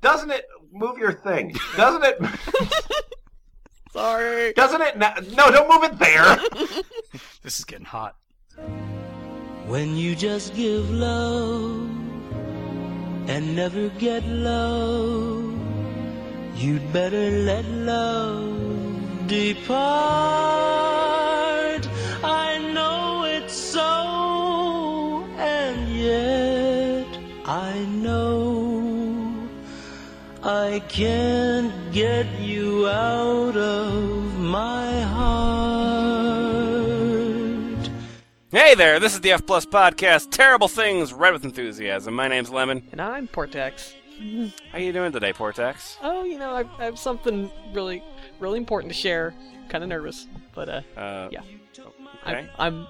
Doesn't it move your thing? Doesn't it? Sorry. Doesn't it? No, no, don't move it there. This is getting hot. When you just give love and never get love, you'd better let love depart. I can't get you out of my heart. Hey there, this is the F Plus Podcast, Terrible Things Read with Enthusiasm. My name's Lemon. And I'm Portex. How you doing today, Portex? Oh, you know, I, I have something really, really important to share. Kind of nervous, but uh, Uh, Yeah. Okay. I'm, I'm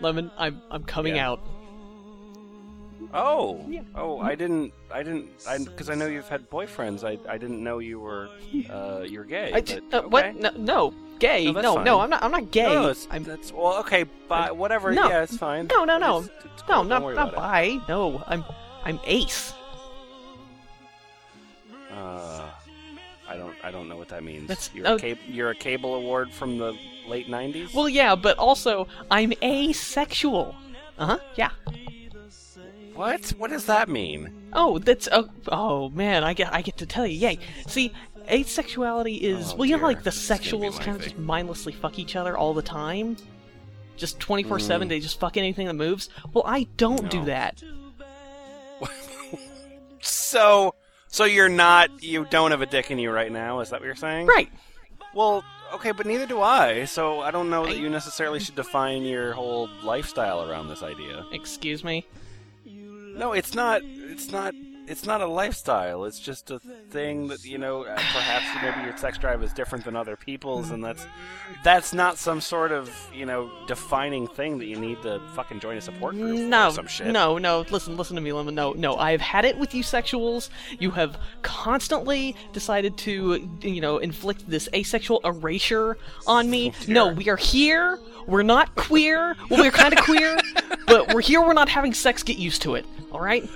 Lemon. I'm I'm coming Yeah. out. Oh, Yeah. oh, I didn't, I didn't, I because I know you've had boyfriends. I, I didn't know you were, uh, you're gay. I but, j- uh, okay. what? No, no, gay. No, No, no. I'm not. I'm not gay. No, that's, I'm that's well, okay, bye, whatever. No. Yeah, it's fine. no, no, no, It's- it's no, not not bi. No, I'm I'm ace. Uh, I don't, I don't know what that means. That's- you're, oh. a cab- you're a cable award from the late '90s. Well, yeah, but also I'm asexual. Uh huh. Yeah. What? What does that mean? Oh, that's oh, oh man, I get I get to tell you. Yay. See, asexuality is Oh, well, you know, dear. like the This is gonna be sexuals kind of lengthy. just mindlessly fuck each other all the time. Just 24 Mm. 7, they just fuck anything that moves. Well, I don't do No. that. So, so you're not, you don't have a dick in you right now. Is that what you're saying? Right. Well, okay, but neither do I. So I don't know that you necessarily should define your whole lifestyle around this idea. Excuse me. No, it's not. It's not. It's not a lifestyle. It's just a thing that you know. Perhaps maybe your sex drive is different than other people's, and that's that's not some sort of you know defining thing that you need to fucking join a support group No, or some shit. no, no. Listen, listen to me, Lemon. No, no. I've had it with you sexuals. You have constantly decided to, you know, inflict this asexual erasure on me. Oh, no, we are here. We're not queer. Well, we're kind of queer, but we're here. We're not having sex. Get used to it. All right.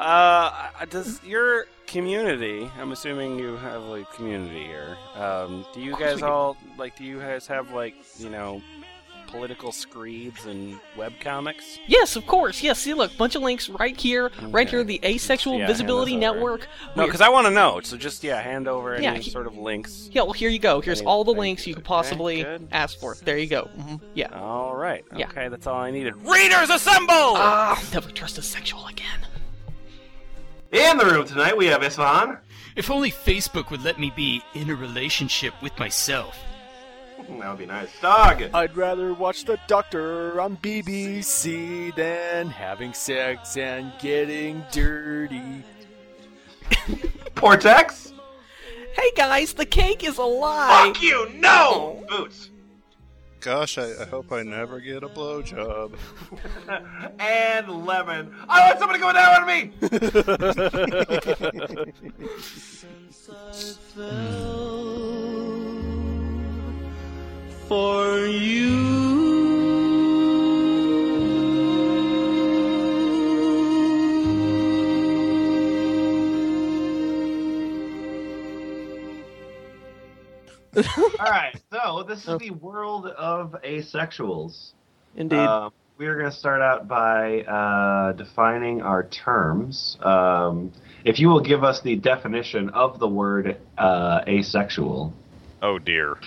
Uh, does your community? I'm assuming you have like community here. Um, do you guys all like? Do you guys have like you know political screeds and web comics? Yes, of course. Yes. See, look, bunch of links right here. Right here, the Asexual Yeah, Visibility. Network. No, because I want to know. So just yeah, hand over any Yeah, he- sort of links. Yeah, well, here you go. Here's Any- all the links you. could possibly good. ask for. There you go. hmm Yeah. All right. Yeah. Okay, that's all I needed. Readers assemble! Ah, never trust a sexual again. In the room tonight, we have Isfahan. If only Facebook would let me be in a relationship with myself. That would be nice. Dog. I'd rather watch the doctor on BBC than having sex and getting dirty. Portex. Hey guys, the cake is a lie. Fuck you. No. Boots. Gosh, I, I hope I never get a blowjob. and lemon. I want somebody going down on me. for you. All right. So this is the world of asexuals. Indeed. Uh, we are going to start out by uh, defining our terms. Um, if you will give us the definition of the word uh, asexual. Oh dear.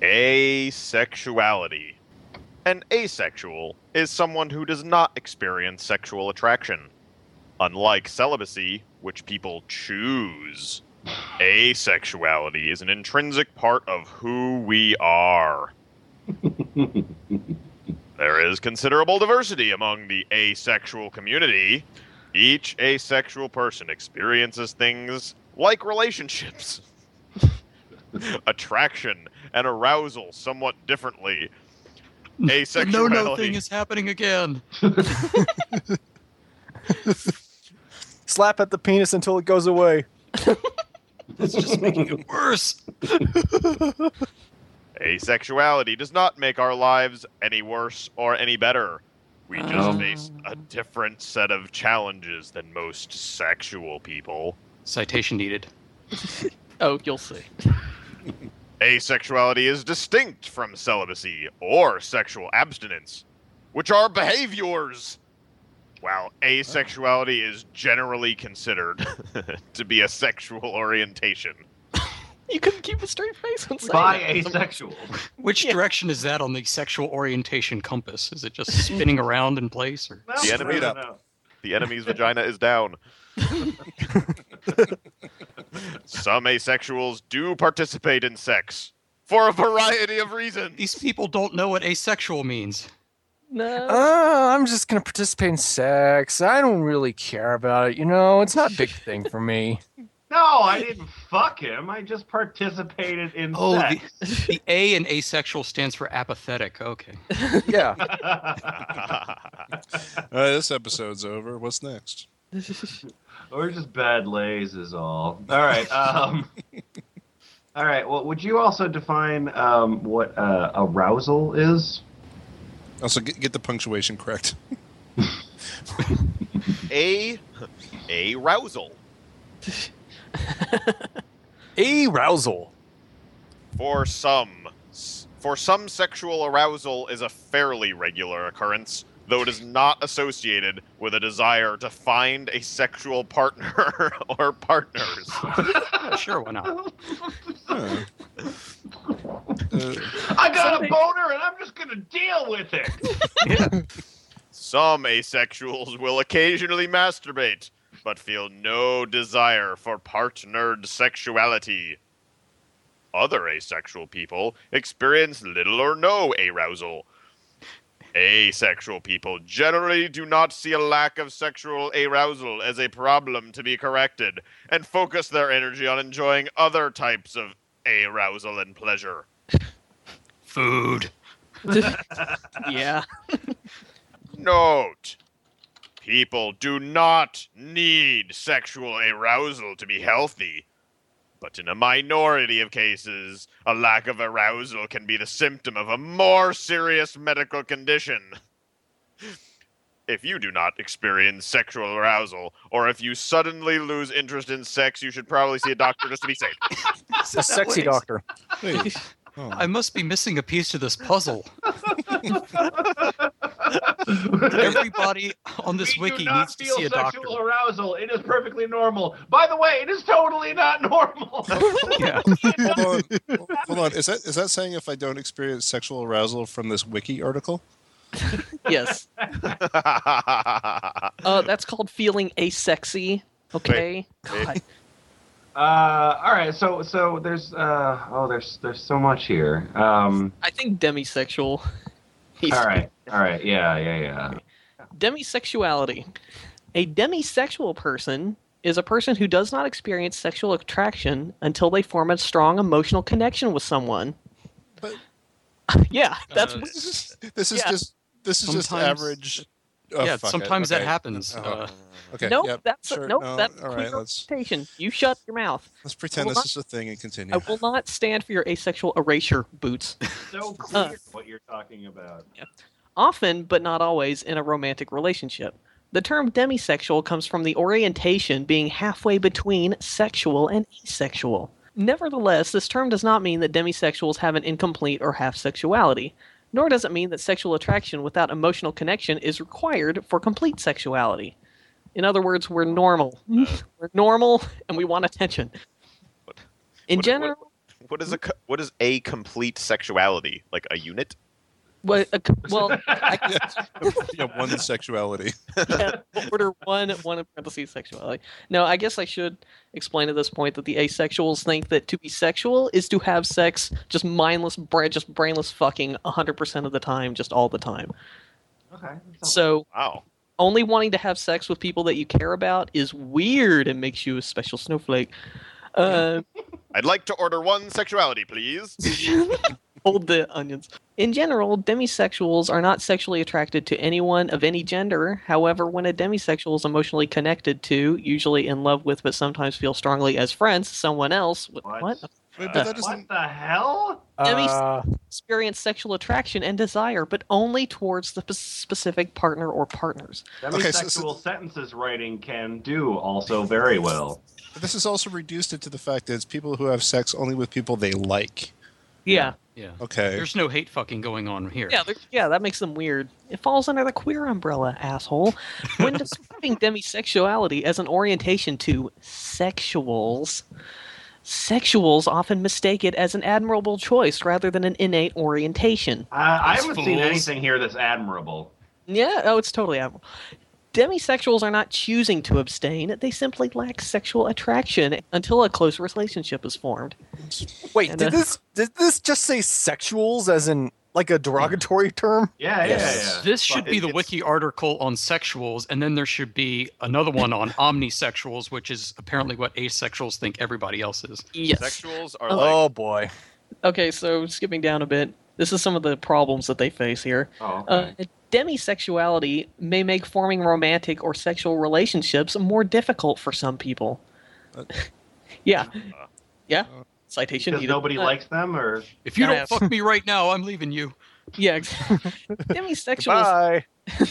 Asexuality. An asexual is someone who does not experience sexual attraction. Unlike celibacy, which people choose, asexuality is an intrinsic part of who we are. There is considerable diversity among the asexual community. Each asexual person experiences things like relationships, attraction, and arousal somewhat differently. The Asexuality. no no thing is happening again. Slap at the penis until it goes away. It's just making it worse. Asexuality does not make our lives any worse or any better. We just Um. face a different set of challenges than most sexual people. Citation needed. Oh, you'll see. Asexuality is distinct from celibacy or sexual abstinence, which are behaviors. While asexuality is generally considered to be a sexual orientation. You couldn't keep a straight face when saying By that. asexual. Which direction is that on the sexual orientation compass? Is it just spinning around in place, or No, The enemy- no, no. The enemy's vagina is down. Some asexuals do participate in sex for a variety of reasons. these people don't know what asexual means? No. Uh, I'm just gonna participate in sex. I don't really care about it. You know, it's not a big thing for me. No, I didn't fuck him. I just participated in Oh, the, sex. the A in asexual stands for apathetic. Okay. Yeah. All right, this episode's over. What's next? or just bad lays is all. All right. Um, all right. Well, would you also define um, what uh, arousal is? Also, get, get the punctuation correct. a arousal. Arousal. For some, for some, sexual arousal is a fairly regular occurrence, though it is not associated with a desire to find a sexual partner or partners. Sure, why not? Huh. I got a boner and I'm just gonna deal with it. Some asexuals will occasionally masturbate, but feel no desire for partnered sexuality. Other asexual people experience little or no arousal. Asexual people generally do not see a lack of sexual arousal as a problem to be corrected and focus their energy on enjoying other types of arousal and pleasure. Food. yeah. Note People do not need sexual arousal to be healthy. But in a minority of cases, a lack of arousal can be the symptom of a more serious medical condition. If you do not experience sexual arousal, or if you suddenly lose interest in sex, you should probably see a doctor just to be safe. A sexy doctor. wait. Oh. I must be missing a piece to this puzzle. Everybody on this we wiki do not needs to see a doctor. sexual doctor. arousal. It is perfectly normal. By the way, it is totally not normal. Yeah. hold on. Hold on. Is that is that saying if I don't experience sexual arousal from this wiki article? Yes. Uh, that's called feeling asexy. Okay. Wait. God. Uh, all right. So so there's uh oh there's there's so much here. Um. I think demisexual. All right. All right. Yeah. Yeah. Yeah. Demisexuality. A demisexual person is a person who does not experience sexual attraction until they form a strong emotional connection with someone. But- yeah, that's Uh, This is this is Yeah. just this is just average. Oh, yeah, fuck it. sometimes that happens. Uh, Uh, Okay. nope. yep, that's sure, nope. no, that's all clear. Let's representation. You shut your mouth. let's pretend this not- is a thing and continue. I will not stand for your asexual erasure, boots. So Uh. clear what you're talking about. Often, but not always, in a romantic relationship. The term demisexual comes from the orientation being halfway between sexual and asexual. Nevertheless, this term does not mean that demisexuals have an incomplete or half sexuality, nor does it mean that sexual attraction without emotional connection is required for complete sexuality. In other words, we're normal. Uh, we're normal and we want attention. In What- general, what- what is a what is a complete sexuality? Like a unit? What, uh, well, I yeah, one sexuality. yeah, order one, one in parentheses sexuality. No, I guess I should explain at this point that the asexuals think that to be sexual is to have sex, just mindless, bra- just brainless fucking 100% of the time, just all the time. Okay. So Wow. only wanting to have sex with people that you care about is weird and makes you a special snowflake. Uh, I'd like to order one sexuality, please. hold the onions. In general, demisexuals are not sexually attracted to anyone of any gender. However, when a demisexual is emotionally connected to, usually in love with, but sometimes feel strongly as friends, someone else. What? What? what? Wait, Uh, but that doesn't. What the hell? Demi- Uh, Experience sexual attraction and desire, but only towards the p- specific partner or partners. Okay, so- Demisexual sentences writing can do also very well. This is also reduced it to the fact that it's people who have sex only with people they like. Yeah. Yeah. Okay. There's no hate fucking going on here. Yeah, yeah, that makes them weird. It falls under the queer umbrella, asshole. When describing demisexuality as an orientation to sexuals, sexuals often mistake it as an admirable choice rather than an innate orientation. Uh, I haven't seen anything here that's admirable. Yeah, oh, it's totally admirable. Demisexuals are not choosing to abstain, they simply lack sexual attraction until a close relationship is formed. wait, And, did uh, this did this just say sexuals as in like a derogatory term? Yeah, yeah, Yes. yeah. This should But be it- the it's- wiki article on sexuals, and then there should be another one on omnisexuals, which is apparently what asexuals think everybody else is. Yes. Sexuals are Oh. like Oh boy. Okay, so skipping down a bit, this is some of the problems that they face here. Oh, Uh, okay. Demisexuality may make forming romantic or sexual relationships more difficult for some people. yeah. Yeah. Citation because nobody Uh, likes them, or If you don't have- fuck me right now, I'm leaving you. Yeah. ex- demisexuals Bye.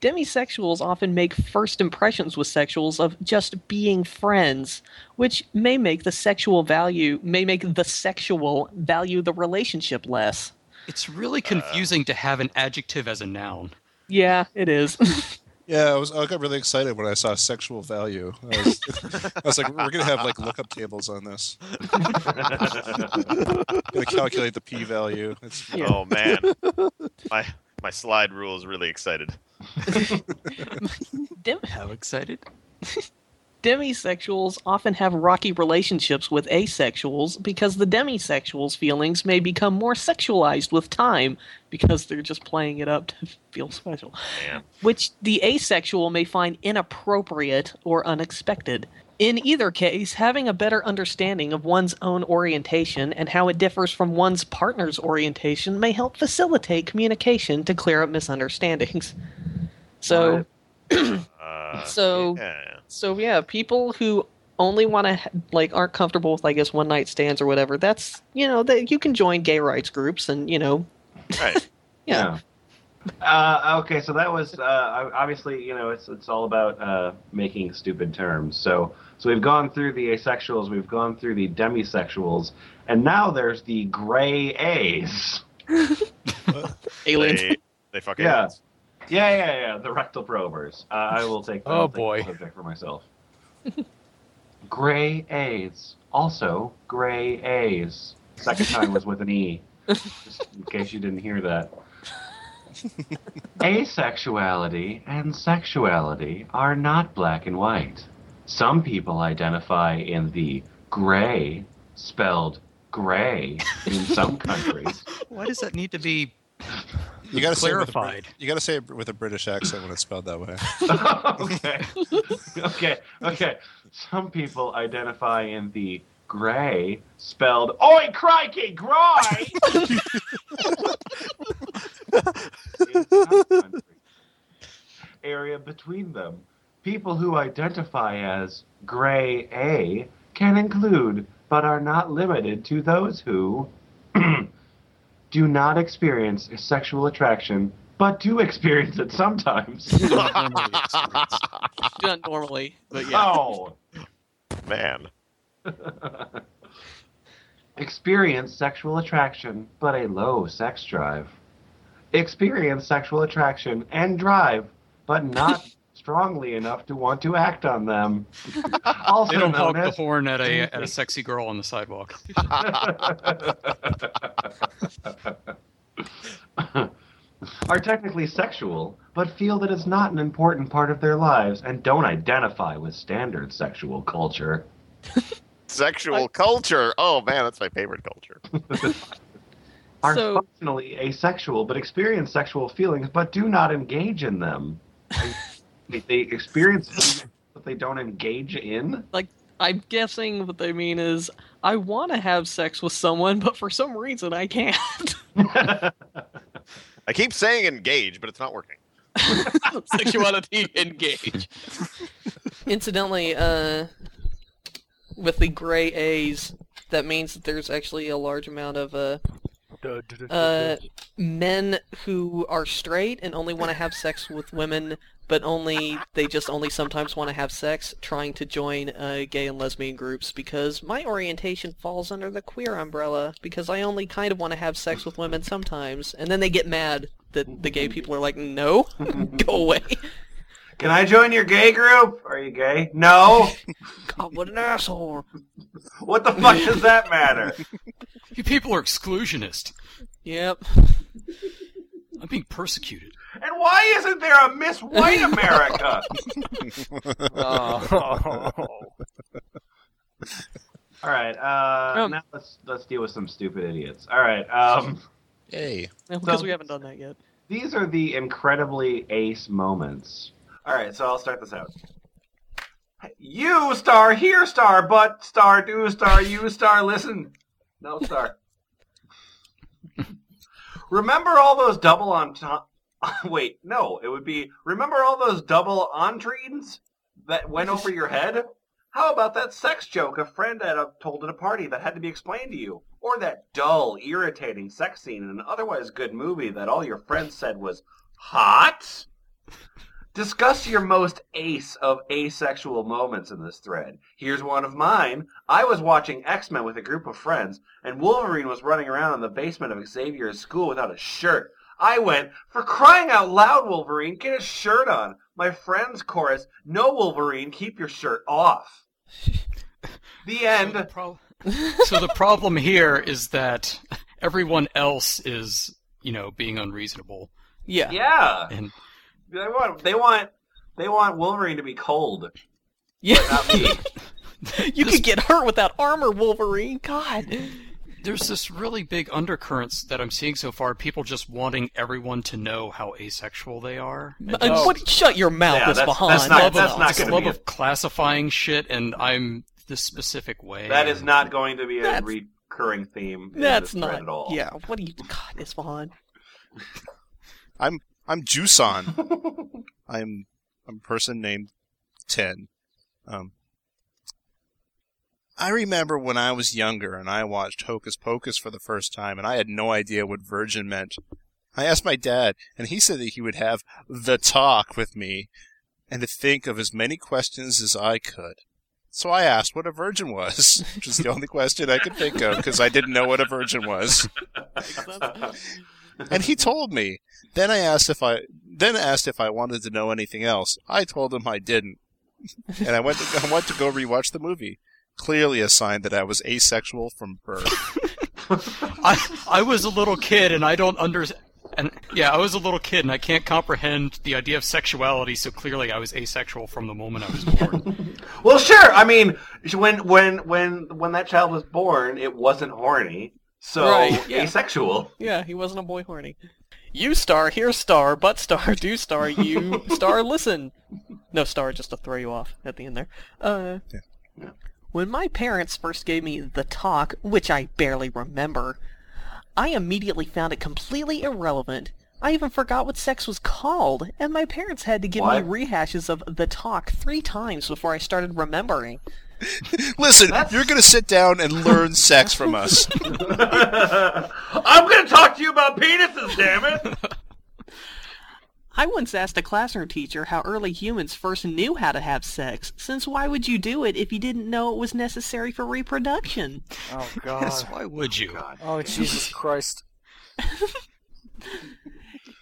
demisexuals often make first impressions with sexuals of just being friends, which may make the sexual value may make the sexual value the relationship less. It's really uh, confusing to have an adjective as a noun. Yeah, it is. Yeah, I was. I got really excited when I saw sexual value. I was, I was like, we're gonna have like lookup tables on this. gonna calculate the p-value. Yeah. oh man, my my slide rule is really excited. Dem- How excited? Demisexuals often have rocky relationships with asexuals because the demisexuals' feelings may become more sexualized with time because they're just playing it up to feel special, Man. which the asexual may find inappropriate or unexpected. In either case, having a better understanding of one's own orientation and how it differs from one's partner's orientation may help facilitate communication to clear up misunderstandings. So, Uh, So- yeah. so yeah, people who only want to like aren't comfortable with I guess one night stands or whatever. That's you know that you can join gay rights groups and you know right. yeah. Uh, okay, so that was uh, obviously you know it's it's all about uh, making stupid terms. So so we've gone through the asexuals, we've gone through the demisexuals, and now there's the gray A's. aliens. They they fuck Yeah. aliens. Yeah, yeah, yeah. The rectal probers. Uh, I will take. Oh, I'll take boy. subject for myself. gray A's. Also, gray A's. Second time was with an E. Just in case you didn't hear that. Asexuality and sexuality are not black and white. Some people identify in the gray, spelled gray, in some countries. Why does that need to be you gotta say it with a you gotta say it with a British accent when it's spelled that way. okay. okay. Okay. Some people identify in the gray, spelled Oi crikey, gray! In some countries. Area between them. People who identify as gray A can include, but are not limited to those who do not experience sexual attraction, but do experience it sometimes. Not normally, but yeah. Oh. Man. Experience sexual attraction, but a low sex drive. Experience sexual attraction and drive, but not strongly enough to want to act on them. Also They don't known honk the horn at a at a sexy girl on the sidewalk. are technically sexual, but feel that it's not an important part of their lives and don't identify with standard sexual culture. Sexual culture. Oh man, that's my favorite culture. Are So- functionally asexual, but experience sexual feelings, but do not engage in them. They, they experience feelings, but they don't engage in. Like I'm guessing what they mean is I want to have sex with someone, but for some reason I can't. I keep saying engage, but it's not working. Sexuality engage. Incidentally, uh, with the gray A's, that means that there's actually a large amount of uh, uh, men who are straight and only want to have sex with women, but only they just only sometimes want to have sex, trying to join uh, gay and lesbian groups because my orientation falls under the queer umbrella because I only kind of want to have sex with women sometimes, and then they get mad that the gay people are like, no, go away. Can I join your gay group? Are you gay? No. God, what an asshole. What the fuck does that matter? You people are exclusionist. Yep. I'm being persecuted. And why isn't there a Miss White America? Oh. All right. Uh, Um, now let's let's deal with some stupid idiots. All right. Um, Yay. Because So- we haven't done that yet. these are the incredibly ace moments. All right. So I'll start this out. You star, here star, but star, do star, you star, listen. No star. remember all those double on top. Wait, no, it would be remember all those double entrines that went over your head? How about that sex joke a friend had told at a party that had to be explained to you? Or that dull, irritating sex scene in an otherwise good movie that all your friends said was hot? Discuss your most ace of asexual moments in this thread. Here's one of mine. I was watching X-Men with a group of friends, and Wolverine was running around in the basement of Xavier's school without a shirt. I went, for crying out loud, Wolverine, get a shirt on. My friends chorus, no Wolverine, keep your shirt off. The So the, end. pro- so the problem here is that everyone else is, you know, being unreasonable. Yeah. Yeah. And They want they want they want Wolverine to be cold, Yeah. not me. you could get hurt with that armor, Wolverine. God. There's this really big undercurrents that I'm seeing so far. People just wanting everyone to know how asexual they are. And Uh, just what, shut your mouth, Yeah, Miss that's- Bahan. that's not- love that's of, not this gonna love be of classifying shit, and I'm this specific way. That is not going to be a That's- recurring theme. That's this not. at all. Yeah. What do you? God, Miss Bahan. I'm I'm Juson. I'm I'm a person named Ten. Um, I remember when I was younger and I watched Hocus Pocus for the first time, and I had no idea what virgin meant. I asked my dad, and he said that he would have the talk with me, and to think of as many questions as I could. So I asked what a virgin was, which is the only question I could think of because I didn't know what a virgin was. and he told me. Then I asked if I then asked if I wanted to know anything else. I told him I didn't, and I went to, I went to go rewatch the movie. Clearly, a sign that I was asexual from birth. I I was a little kid, and I don't under. And yeah, I was a little kid, and I can't comprehend the idea of sexuality. So clearly, I was asexual from the moment I was born. Well, sure. I mean, when when when when that child was born, it wasn't horny, so Right, yeah. asexual. Yeah, he wasn't a boy horny. You star, here star, but star, do star, you star, listen. No star, just to throw you off at the end there. Uh, Yeah. When my parents first gave me the talk, which I barely remember, I immediately found it completely irrelevant. I even forgot what sex was called, and my parents had to give What? me rehashes of the talk three times before I started remembering. Listen, That's- you're gonna sit down and learn sex from us. I'm going to talk to you about penises, damn it! I once asked a classroom teacher how early humans first knew how to have sex, since why would you do it if you didn't know it was necessary for reproduction? Oh yes, god. why would you? Oh, oh Jesus Christ.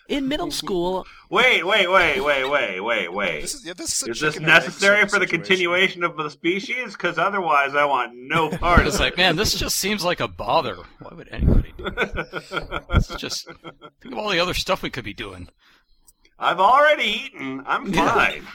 In middle school, Wait, wait, wait, wait, wait, wait, wait. This is, yeah, this is, Is this chicken and egg necessary for the situation. continuation of the species? Because otherwise, I want no part It's like, man, this just seems like a bother. Why would anybody do this? it. This is just think of all the other stuff we could be doing. I've already eaten. I'm fine.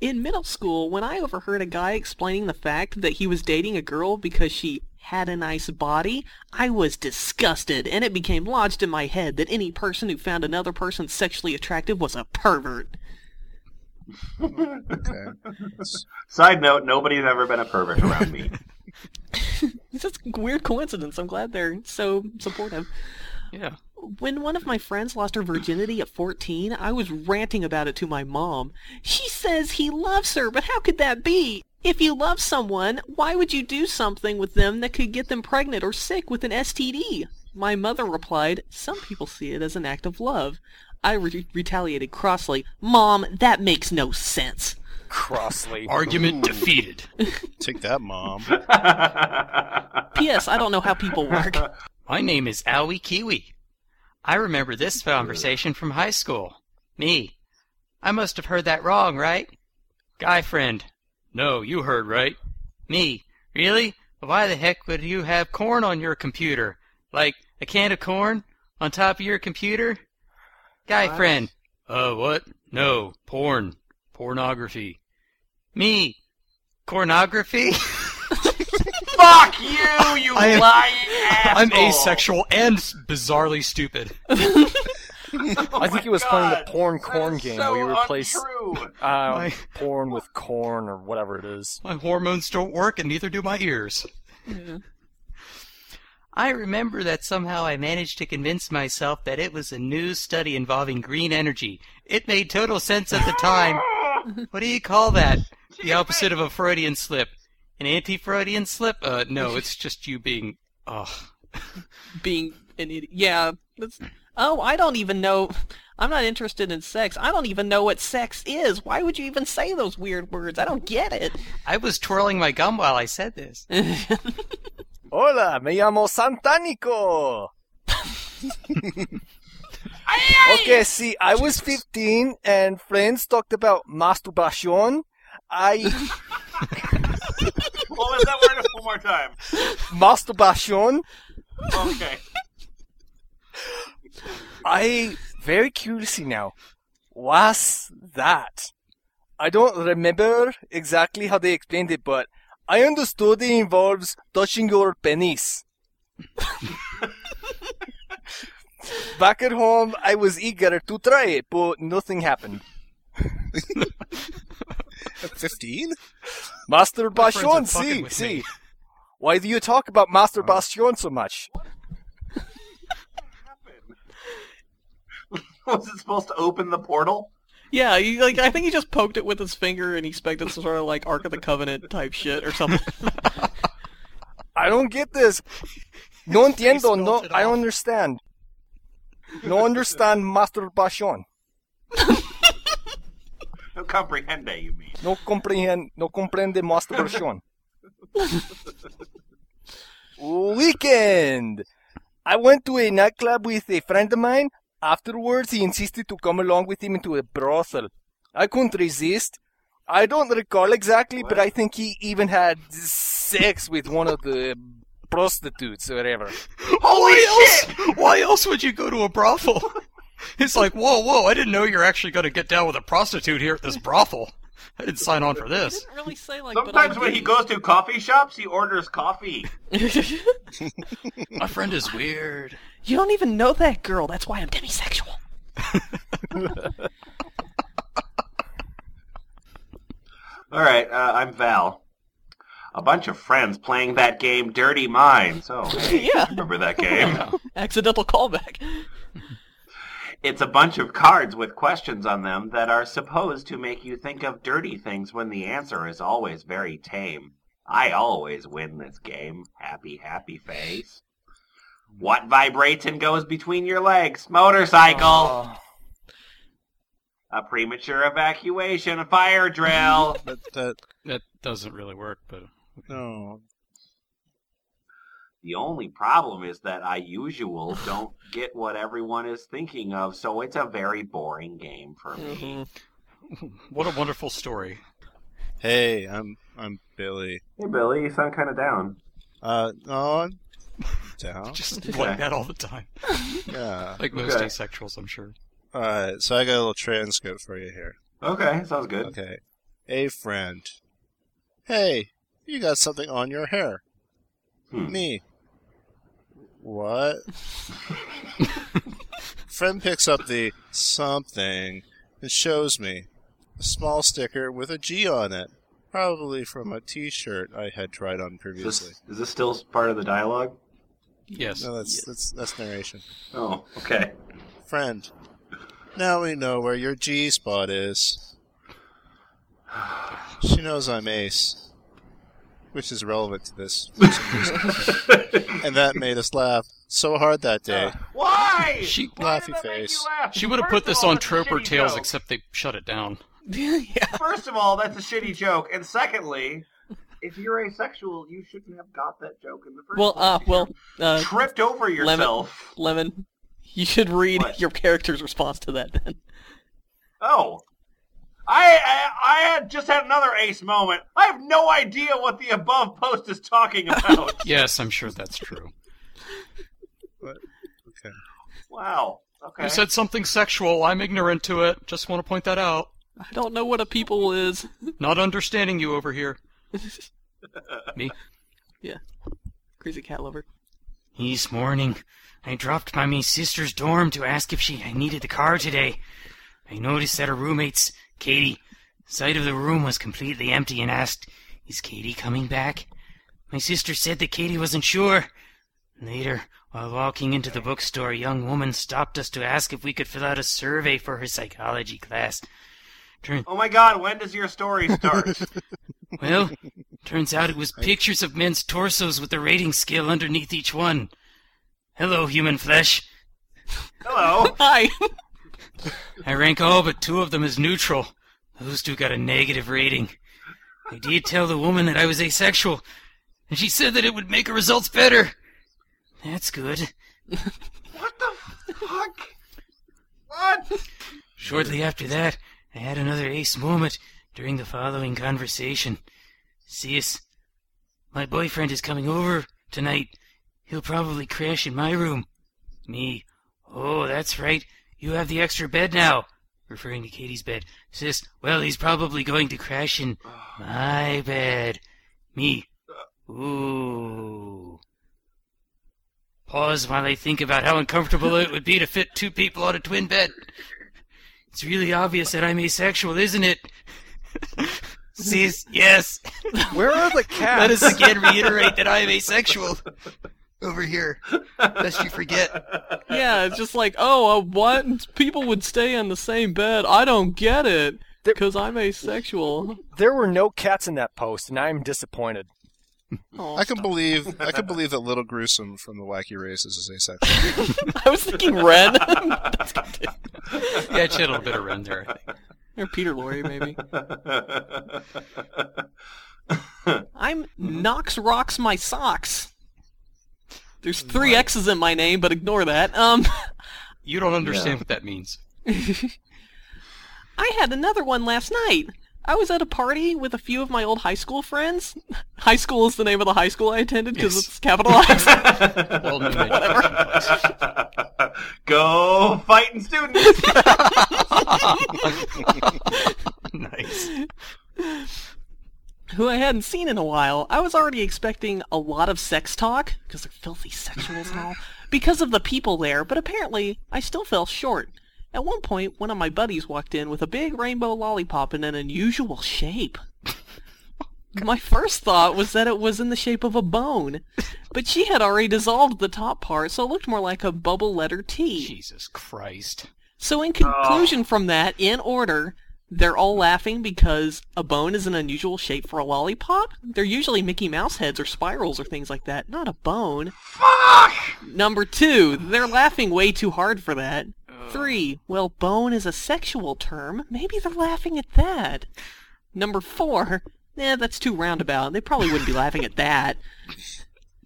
in middle school, when I overheard a guy explaining the fact that he was dating a girl because she had a nice body, I was disgusted, and it became lodged in my head that any person who found another person sexually attractive was a pervert. Okay. Side note: Nobody's ever been a pervert around me. It's just a weird coincidence. I'm glad they're so supportive. Yeah. When one of my friends lost her virginity at 14, I was ranting about it to my mom. She says he loves her, but how could that be? If you love someone, why would you do something with them that could get them pregnant or sick with an STD? My mother replied, Some people see it as an act of love. I re- retaliated crossly, Mom, that makes no sense. Crossly. Argument defeated. Take that, mom. P.S. I don't know how people work. My name is Owie Kiwi. I remember this conversation from high school. Me. I must have heard that wrong, right? Guy friend. No, you heard right. Me. Really? Why the heck would you have corn on your computer? Like a can of corn on top of your computer? Guy What? friend. Uh, what? No, porn. Pornography. Me. Pornography? Fuck you, you I am- lying asshole! I'm asexual and bizarrely stupid. I think he was playing the porn corn game so where you replace untrue. uh, My- porn with corn or whatever it is. My hormones don't work, and neither do my ears. I remember that somehow I managed to convince myself that it was a new study involving green energy. It made total sense at the time. what do you call that? The opposite of a Freudian slip. An anti-Freudian slip? Uh, no, it's just you being. Ugh. Being an idiot. Yeah. Oh, I don't even know. I'm not interested in sex. I don't even know what sex is. Why would you even say those weird words? I don't get it. I was twirling my gum while I said this. Hola, me llamo Santanico. okay, see, I was 15 and friends talked about masturbation. I What was that word one more time? masturbation. Okay. I very curiously now. What's that? I don't remember exactly how they explained it, but I understood it involves touching your penis. Back at home, I was eager to try it, but nothing happened. At 15? Masturbation, My friends are fucking see, see. me. Why do you talk about masturbation uh. so much? Was it supposed to open the portal? Yeah, he, like I think he just poked it with his finger and he expected some sort of like Ark of the Covenant type shit or something. I don't get this. No entiendo, no, melted I off. understand. No understand Master masturbation. No comprehende, you mean? No comprehend, no comprende masturbation. Weekend. I went to a nightclub with a friend of mine. Afterwards, he insisted to come along with him into a brothel. I couldn't resist. I don't recall exactly, but I think he even had sex with one of the prostitutes or whatever. Why else? Why else would you go to a brothel? It's like, whoa, whoa! I didn't know you were actually going to get down with a prostitute here at this brothel. I didn't sign on for He this. didn't really say like. Sometimes when he goes to coffee shops, he orders coffee. My friend is weird. you don't even know that girl. That's why I'm demisexual. All right, uh, I'm Val. A bunch of friends playing that game Dirty Minds. Oh, hey, Yeah. remember that game? Accidental callback. It's a bunch of cards with questions on them that are supposed to make you think of dirty things when the answer is always very tame. I always win this game. Happy, happy face. What vibrates and goes between your legs? Motorcycle. Oh, A premature evacuation. A fire drill. That, that, That doesn't really work, but no. The only problem is that I usual don't get what everyone is thinking of, so it's a very boring game for me. what a wonderful story. Hey, I'm I'm Billy. Hey Billy, you sound kind of down. Uh, no, I'm down. Just Okay. like that all the time. Yeah. Like most Okay. asexuals, I'm sure. Alright, so I got a little transcript for you here. Okay, sounds good. Okay. A friend. Hey, you got something on your hair. Hmm. Me. What? friend picks up the something and shows me a small sticker with a G on it. Probably from a t-shirt I had tried on Is previously. this, is this still part of the dialogue? Yes. No, that's that's that's narration. Oh, okay. Friend. Now we know where your G spot is. She knows I'm ace. Which is relevant to this. for some reason. and that made us laugh so hard that day. Why? She- Why Laughy did that make face. you laugh? She would have put this all, on that's Troper Tales, joke. except they shut it down. yeah. First of all, that's a shitty joke, and secondly, if you're asexual, you shouldn't have got that joke in the first Well, place. uh, well, You uh, tripped over yourself. Lemon, you should read What? your character's response to that then. Oh. I, I I had just had another ace moment. I have no idea what the above post is talking about. Yes, I'm sure that's true. Okay. wow. Okay. You said something sexual. I'm ignorant to it. Just want to point that out. I don't know what a people is. Not understanding you over here. Me? Yeah. Crazy cat lover. He's morning, I dropped by my sister's dorm to ask if she needed the car today. I noticed that her roommate's, Katie, side of the room was completely empty and asked, Is Katie coming back? My sister said that Katie wasn't sure. Later, while walking into the bookstore, a young woman stopped us to ask if we could fill out a survey for her psychology class. Turn, oh my god, when does your story start? well, turns out it was pictures of men's torsos with a rating scale underneath each one. Hello, human flesh. Hello. Hi. I rank all but two of them as neutral. Those two got a negative rating. I did tell the woman that I was asexual, and she said that it would make her results better. That's good. what the fuck? What? Shortly after that, I had another ace moment during the following conversation. Sis, my boyfriend is coming over tonight. He'll probably crash in my room. Me, oh, that's right. You have the extra bed now. Referring to Katie's bed. Sis, well, he's probably going to crash in my bed. Me, ooh. Pause while I think about how uncomfortable it would be to fit two people on a twin bed. It's really obvious that I'm asexual, isn't it? Sis, yes. Where are the cats? Let us again reiterate that I am asexual. Over here. Lest you forget. Yeah, it's just like, oh, uh, what? People would stay in the same bed. I don't get it. Because I'm asexual. There were no cats in that post, and I'm disappointed. Oh, I can believe I can believe that Little Gruesome from the Wacky Races is asexual. I was thinking Ren. That's good too. Yeah, she had a little bit of Ren there, I think. Or Peter Lorre, maybe. I'm Knox Rocks My Socks. There's three X's in my name, but ignore that. Um, You don't understand what that means. I had another one last night. I was at a party with a few of my old high school friends. High school is the name of the high school I attended because Yes. it's capitalized. Well, new Whatever. Go fighting students. nice. Who I hadn't seen in a while. I was already expecting a lot of sex talk, because they're filthy sexuals and all, because of the people there, but apparently I still fell short. At one point, one of my buddies walked in with a big rainbow lollipop in an unusual shape. My first thought was that it was in the shape of a bone, but she had already dissolved the top part, so it looked more like a bubble letter T. Jesus Christ. So in conclusion from that, in order, they're all laughing because a bone is an unusual shape for a lollipop. They're usually Mickey Mouse heads or spirals or things like that, not a bone. Fuck! Number two, they're laughing way too hard for that. Three, well, bone is a sexual term. Maybe they're laughing at that. Number four, eh, that's too roundabout. They probably wouldn't be laughing at that.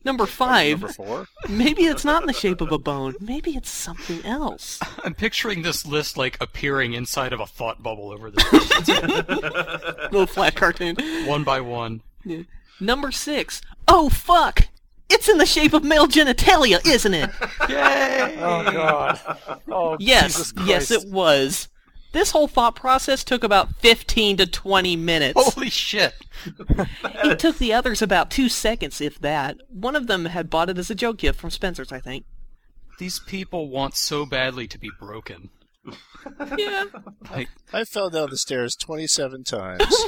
Number five, Number four. maybe it's not in the shape of a bone. Maybe it's something else. I'm picturing this list like appearing inside of a thought bubble over this Little flat cartoon. one by one. Number six. Oh fuck! It's in the shape of male genitalia, isn't it? Yay! Oh God. Oh Yes, Jesus yes, it was. This whole thought process took about 15 to 20 minutes. Holy shit. It took the others about two seconds, if that. One of them had bought it as a joke gift from Spencer's, I think. These people want so badly to be broken. Yeah. Like, I fell down the stairs 27 times.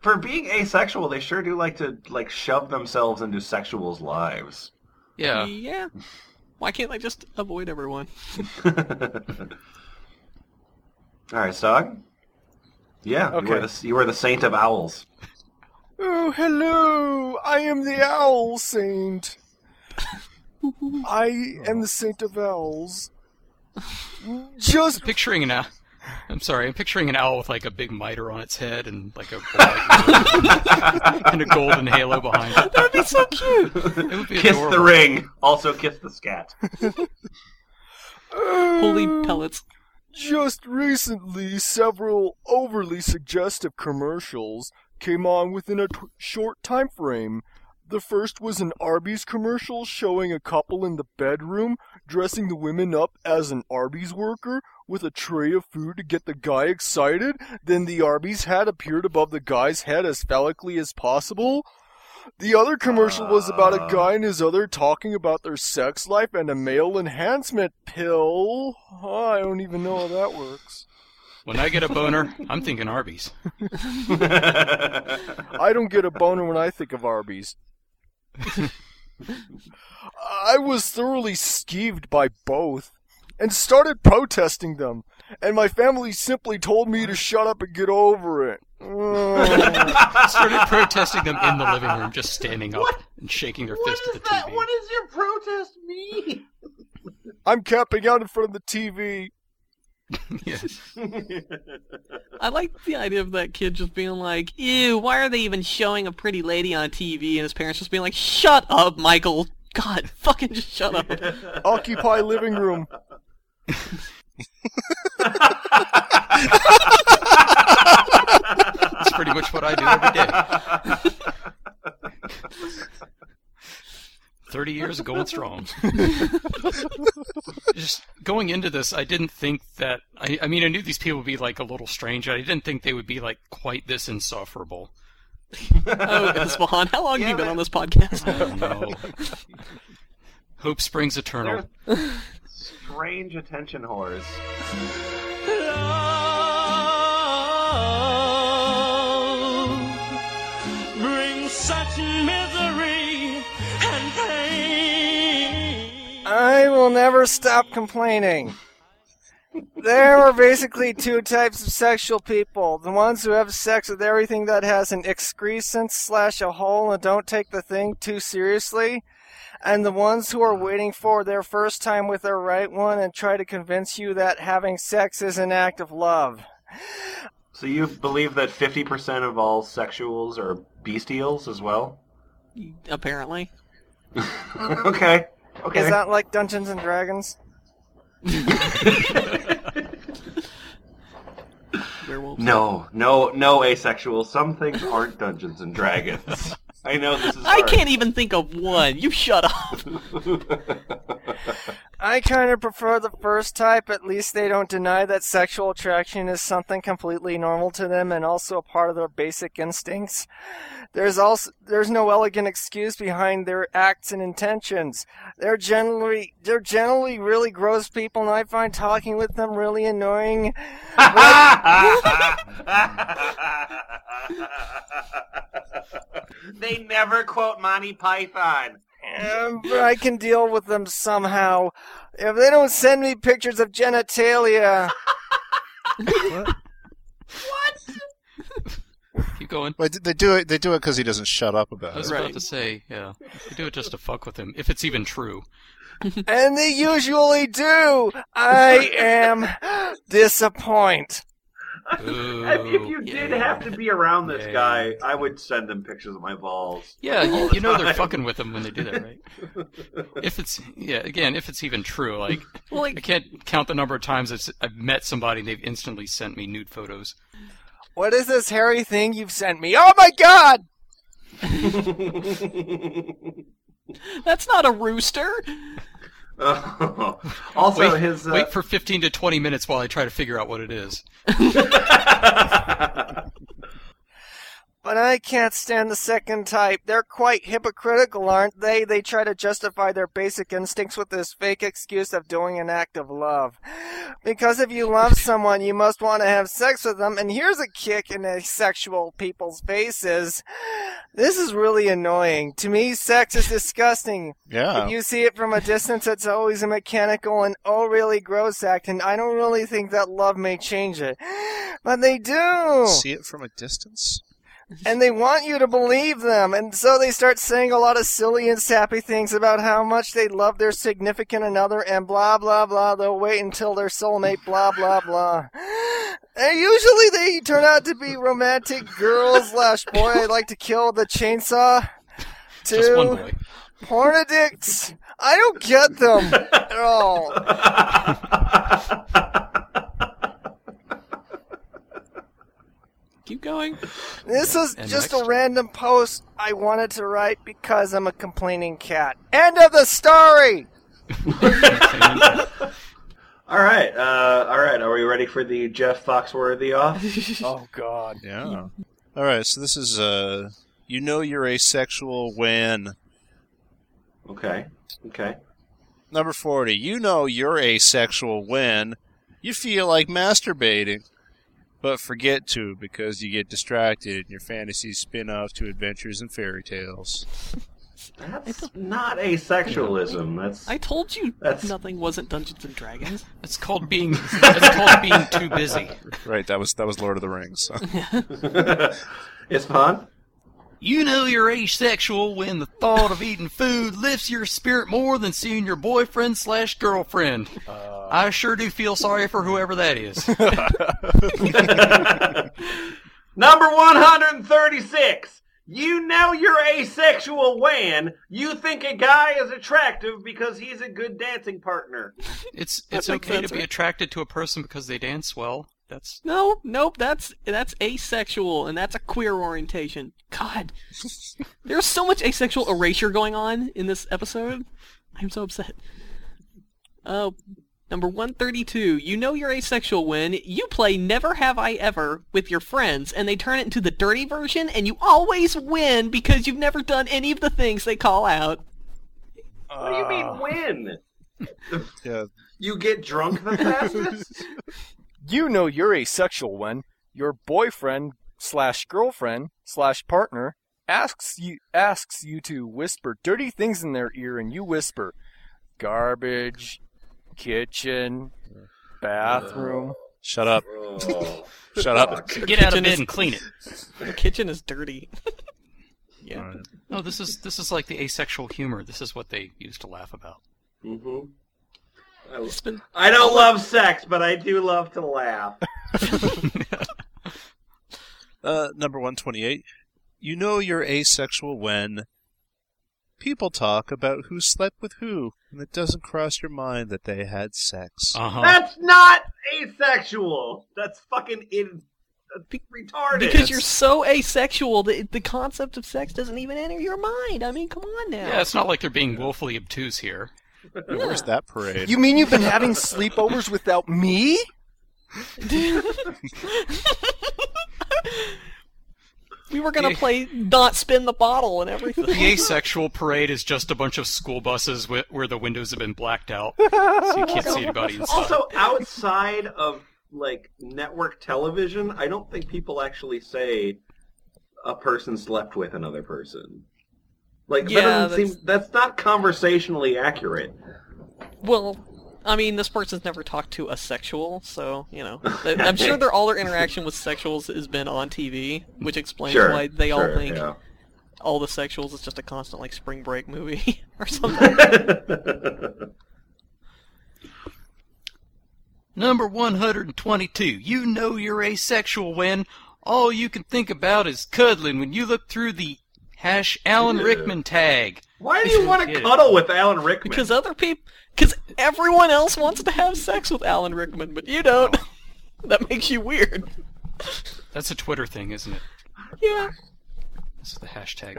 For being asexual, they sure do like to like shove themselves into sexuals' lives. yeah. Yeah. Why can't I just avoid everyone? All right, Stog. Yeah, you Okay. were the you were the saint of owls. Oh, hello! I am the Owl Saint. I am the Saint of Owls. Just Picturing an owl. I'm sorry, I'm picturing an owl with like a big mitre on its head and like a and a golden halo behind it. That'd be so cute. It would be Kiss adorable. the ring. Also kiss the scat. Holy uh, pellets. Just recently, several overly suggestive commercials came on within a t- short time frame. The first was an Arby's commercial showing a couple in the bedroom dressing the women up as an Arby's worker with a tray of food to get the guy excited. Then the Arby's hat appeared above the guy's head as phallically as possible. The other commercial was about a uh. guy and his other talking about their sex life and a male enhancement pill. Oh, I don't even know how that works. When I get a boner, I'm thinking Arby's. I don't get a boner when I think of Arby's. I was thoroughly skeeved by both and started protesting them, and my family simply told me to shut up and get over it. Started protesting them in the living room, just standing up and shaking their fist at the TV. does your protest mean? I'm camping out in front of the TV. Yes. I like the idea of that kid just being like, ew, why are they even showing a pretty lady on TV? And his parents just being like, shut up, Michael. God, fucking just shut up. Occupy living room. That's pretty much what I do every day. Thirty years of going strong. Just going into this, I didn't think that. I, I mean, I knew these people would be like a little strange. I didn't think they would be like quite this insufferable. oh, Isfahan, how long have you been on this podcast? Oh no. Hope springs eternal. Strange attention whores. Love brings such will never stop complaining. There are basically two types of sexual people. The ones who have sex with everything that has an excrescence slash a hole and don't take the thing too seriously. And the ones who are waiting for their first time with their right one and try to convince you that having sex is an act of love. So you believe that 50% of all sexuals are bestials as well? Apparently. okay. Okay. Is that like Dungeons and Dragons? Werewolves. No, no, no asexual. Some things aren't Dungeons and Dragons. I know this is I hard. can't even think of one. You shut up. I kind of prefer the first type. At least they don't deny that sexual attraction is something completely normal to them and also a part of their basic instincts. There's also there's no elegant excuse behind their acts and intentions. They're generally they're generally really gross people, and I find talking with them really annoying. they never quote Monty Python. Um, but I can deal with them somehow. If they don't send me pictures of genitalia. What? what? Keep going. Well, they do it. They do it because he doesn't shut up about it. I about was it. about to say, yeah, they do it just to fuck with him, if it's even true. And they usually do. I am disappoint. Ooh, if you did yeah. have to be around this Yeah. guy, I would send them pictures of my balls. Yeah, you, you know they're fucking with him when they do that, right? If it's yeah, again, if it's even true, like Well, I can't count the number of times it's, I've met somebody and they've instantly sent me nude photos. What is this hairy thing you've sent me? Oh my god! that's not a rooster. also, wait, his uh, wait for 15 to 20 minutes while I try to figure out what it is. But I can't stand the second type. They're quite hypocritical, aren't they? They try to justify their basic instincts with this fake excuse of doing an act of love. Because if you love someone, you must want to have sex with them, and here's a kick in asexual people's faces. This is really annoying. To me, sex is disgusting. Yeah. If you see it from a distance, it's always a mechanical and oh really gross act, and I don't really think that love may change it. But they do! See it from a distance? And they want you to believe them, and so they start saying a lot of silly and sappy things about how much they love their significant another and blah blah blah. They'll wait until their soulmate, blah blah blah. And usually they turn out to be romantic girls slash boy I'd like to kill the chainsaw. Two Just one boy. porn addicts. I don't get them at all. Keep going. This is And just next? a random post I wanted to write because I'm a complaining cat. End of the story. All right, uh, all right. Are we ready for the Jeff Foxworthy off? Oh God. Yeah. All right, so this is uh you know you're asexual when Okay, okay. number 40. You know you're asexual when you feel like masturbating but forget to because you get distracted and your fantasies spin off to adventures and fairy tales. That's not asexualism. That's I told you That's- nothing wasn't Dungeons and Dragons. It's called being. It's called being too busy. Right, that was that was Lord of the Rings. so. it's fun. You know you're asexual when the thought of eating food lifts your spirit more than seeing your boyfriend slash girlfriend. Uh. I sure do feel sorry for whoever that is. Number 136. You know you're asexual when you think a guy is attractive because he's a good dancing partner. It's it's okay sense, to be right? attracted to a person because they dance well. That's No, nope. That's that's asexual, and that's a queer orientation. God, there's so much asexual erasure going on in this episode. I'm so upset. Uh, number 132. You know you're asexual when you play Never Have I Ever with your friends, and they turn it into the dirty version, and you always win because you've never done any of the things they call out. What do you mean win? yeah. You get drunk the fastest? You know you're asexual when your boyfriend slash girlfriend slash partner asks you asks you to whisper dirty things in their ear, and you whisper garbage, kitchen, bathroom. Shut up. Shut up. get out of kitchen bed and clean it. The kitchen is dirty. yeah. No, this is this is like the asexual humor. This is what they used to laugh about. hmm It's been I don't love sex, but I do love to laugh. Uh, number 128. You know you're asexual when people talk about who slept with who, and it doesn't cross your mind that they had sex. Uh huh. That's not asexual. That's fucking in, that's retarded. Because you're so asexual, the, the concept of sex doesn't even enter your mind. I mean, come on now. Yeah, it's not like they're being woefully obtuse here. Where's that parade? You mean you've been having sleepovers without me? we were gonna Yeah. play not spin the bottle and everything. The asexual parade is just a bunch of school buses wi- where the windows have been blacked out, so you can't see anybody inside. Also, outside of like network television, I don't think people actually say a person slept with another person. Like Yeah, that doesn't that's- seem that's not conversationally accurate. well, I mean, this person's never talked to a sexual, so you know, I'm sure their all their interaction with sexuals has been on TV, which explains Sure, why they all think yeah. all the sexuals is just a constant like spring break movie or something. Number 122. You know you're asexual when all you can think about is cuddling when you look through the hash Alan Yeah. Rickman tag. Why do you want to it. cuddle with Alan Rickman? because other people, because everyone else wants to have sex with Alan Rickman, but you don't. that makes you weird. That's a Twitter thing, isn't it? Yeah. This is the hashtag.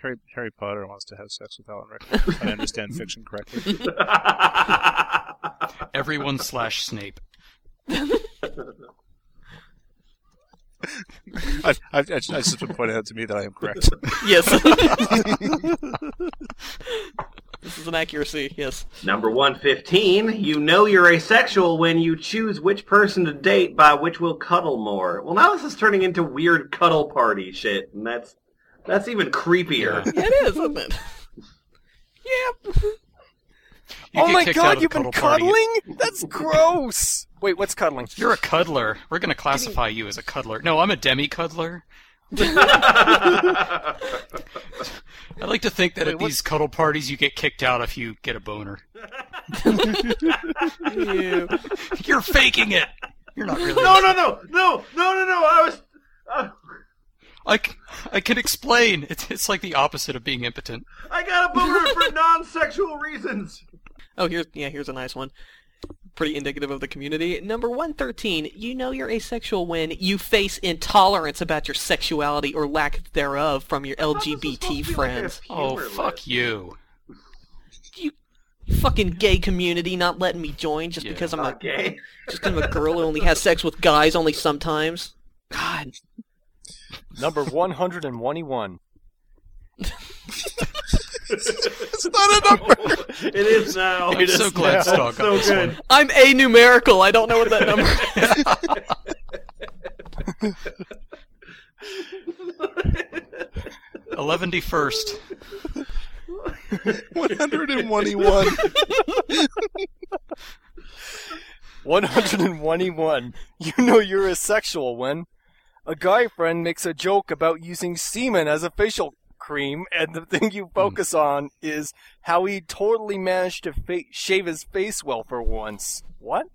Harry, Harry Potter wants to have sex with Alan Rickman. I understand fiction correctly. Everyone slash Snape. I've, I've, just been pointed out to me that I am correct. Yes. this is an accuracy. Yes. Number 115, you know you're asexual when you choose which person to date by which will cuddle more. Well, now this is turning into weird cuddle party shit, and that's that's even creepier. Yeah, it is, isn't it? yeah. Oh my god, you've been cuddle party. cuddling? That's gross. Wait, what's cuddling? You're a cuddler. We're gonna classify you as a cuddler. No, I'm a demi cuddler. I like to think that Wait, at what- these cuddle parties you get kicked out if you get a boner. You're faking it. You're not really. no, no, no, no, no, no, no. I was. Uh, I, I can explain. It's it's like the opposite of being impotent. I got a boner for non-sexual reasons. Oh, here's yeah, here's a nice one. Pretty indicative of the community. Number 113, you know you're asexual when you face intolerance about your sexuality or lack thereof from your thought this was supposed LGBT to be like friends. Oh fuck list. you. You fucking gay community not letting me join just Yeah. because I'm a Okay. just 'cause I'm a girl who only has sex with guys only sometimes. God. Number 121. it's not a number. It is now. I'm so glad now. Stalk got so this good. one. I'm a numerical. I don't know what that number is. Eleven first. 121. 121. You know you're a sexual when a guy friend makes a joke about using semen as a facial cream, and the thing you focus on is how he totally managed to fa- shave his face well for once. What?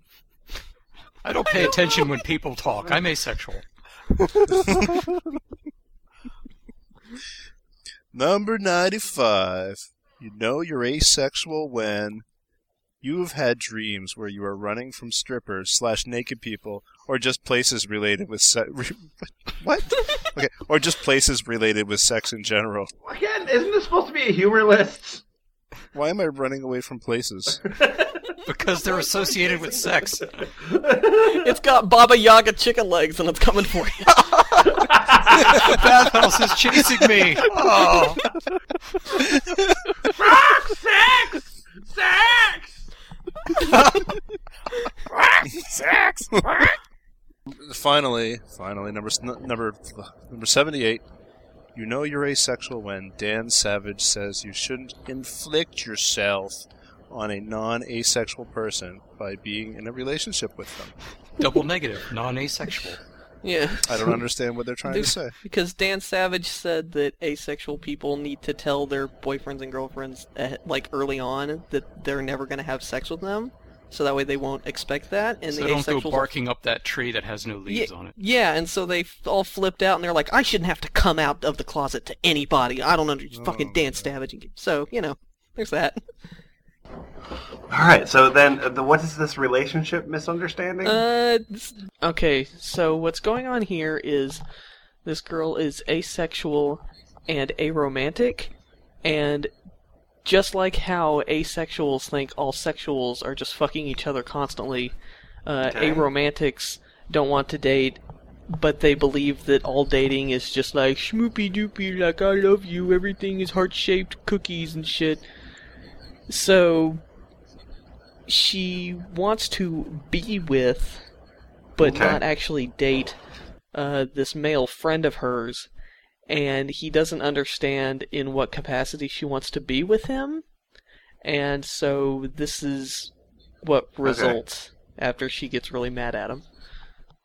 I don't pay attention when people talk. I'm asexual. Number 95. You know you're asexual when you have had dreams where you are running from strippers slash naked people or just places related with sex. what? Okay, or just places related with sex in general. Again, isn't this supposed to be a humor list? Why am I running away from places? Because they're associated with sex. It's got Baba Yaga chicken legs and it's coming for you. The bathhouse is chasing me. Oh. Rock Sex! Sex! Sex! finally, finally, number number number seventy-eight. You know you're asexual when Dan Savage says you shouldn't inflict yourself on a non-asexual person by being in a relationship with them. Double negative, non-asexual. Yeah. I don't understand what they're trying to say. Because Dan Savage said that asexual people need to tell their boyfriends and girlfriends, uh, like early on, that they're never going to have sex with them, so that way they won't expect that. And So the don't go asexuals barking up that tree that has no leaves yeah, on it. Yeah, and so they f- all flipped out, and they're like, "I shouldn't have to come out of the closet to anybody. I don't understand." fucking Dan Savage. So you know, there's that. All right, so then uh, the, what is this relationship misunderstanding? Uh, okay. So what's going on here is this girl is asexual and aromantic, and just like how asexuals think all sexuals are just fucking each other constantly, uh, Okay. aromantics don't want to date. But they believe that all dating is just like schmoopy doopy, like I love you, everything is heart shaped cookies and shit. So she wants to be with, but Okay. not actually date, uh, this male friend of hers, and he doesn't understand in what capacity she wants to be with him, and so this is what results after she gets really mad at him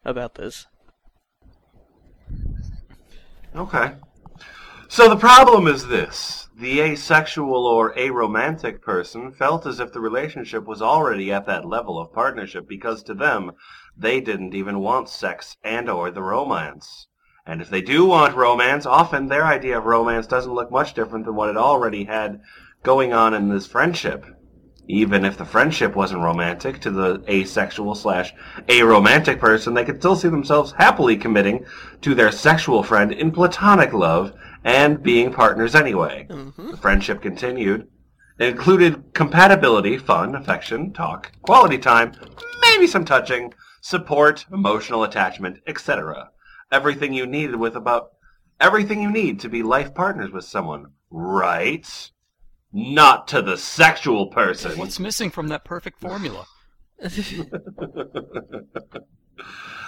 about this. Okay. So the problem is this. The asexual or aromantic person felt as if the relationship was already at that level of partnership because to them, they didn't even want sex and or the romance. And if they do want romance, often their idea of romance doesn't look much different than what it already had going on in this friendship. Even if the friendship wasn't romantic to the asexual slash aromantic person, they could still see themselves happily committing to their sexual friend in platonic love and being partners anyway. Mm-hmm. The friendship continued. It included compatibility, fun, affection, talk, quality time, maybe some touching, support, emotional attachment, etc. everything you needed with about everything you need to be life partners with someone, right? Not to the sexual person. What's missing from that perfect formula?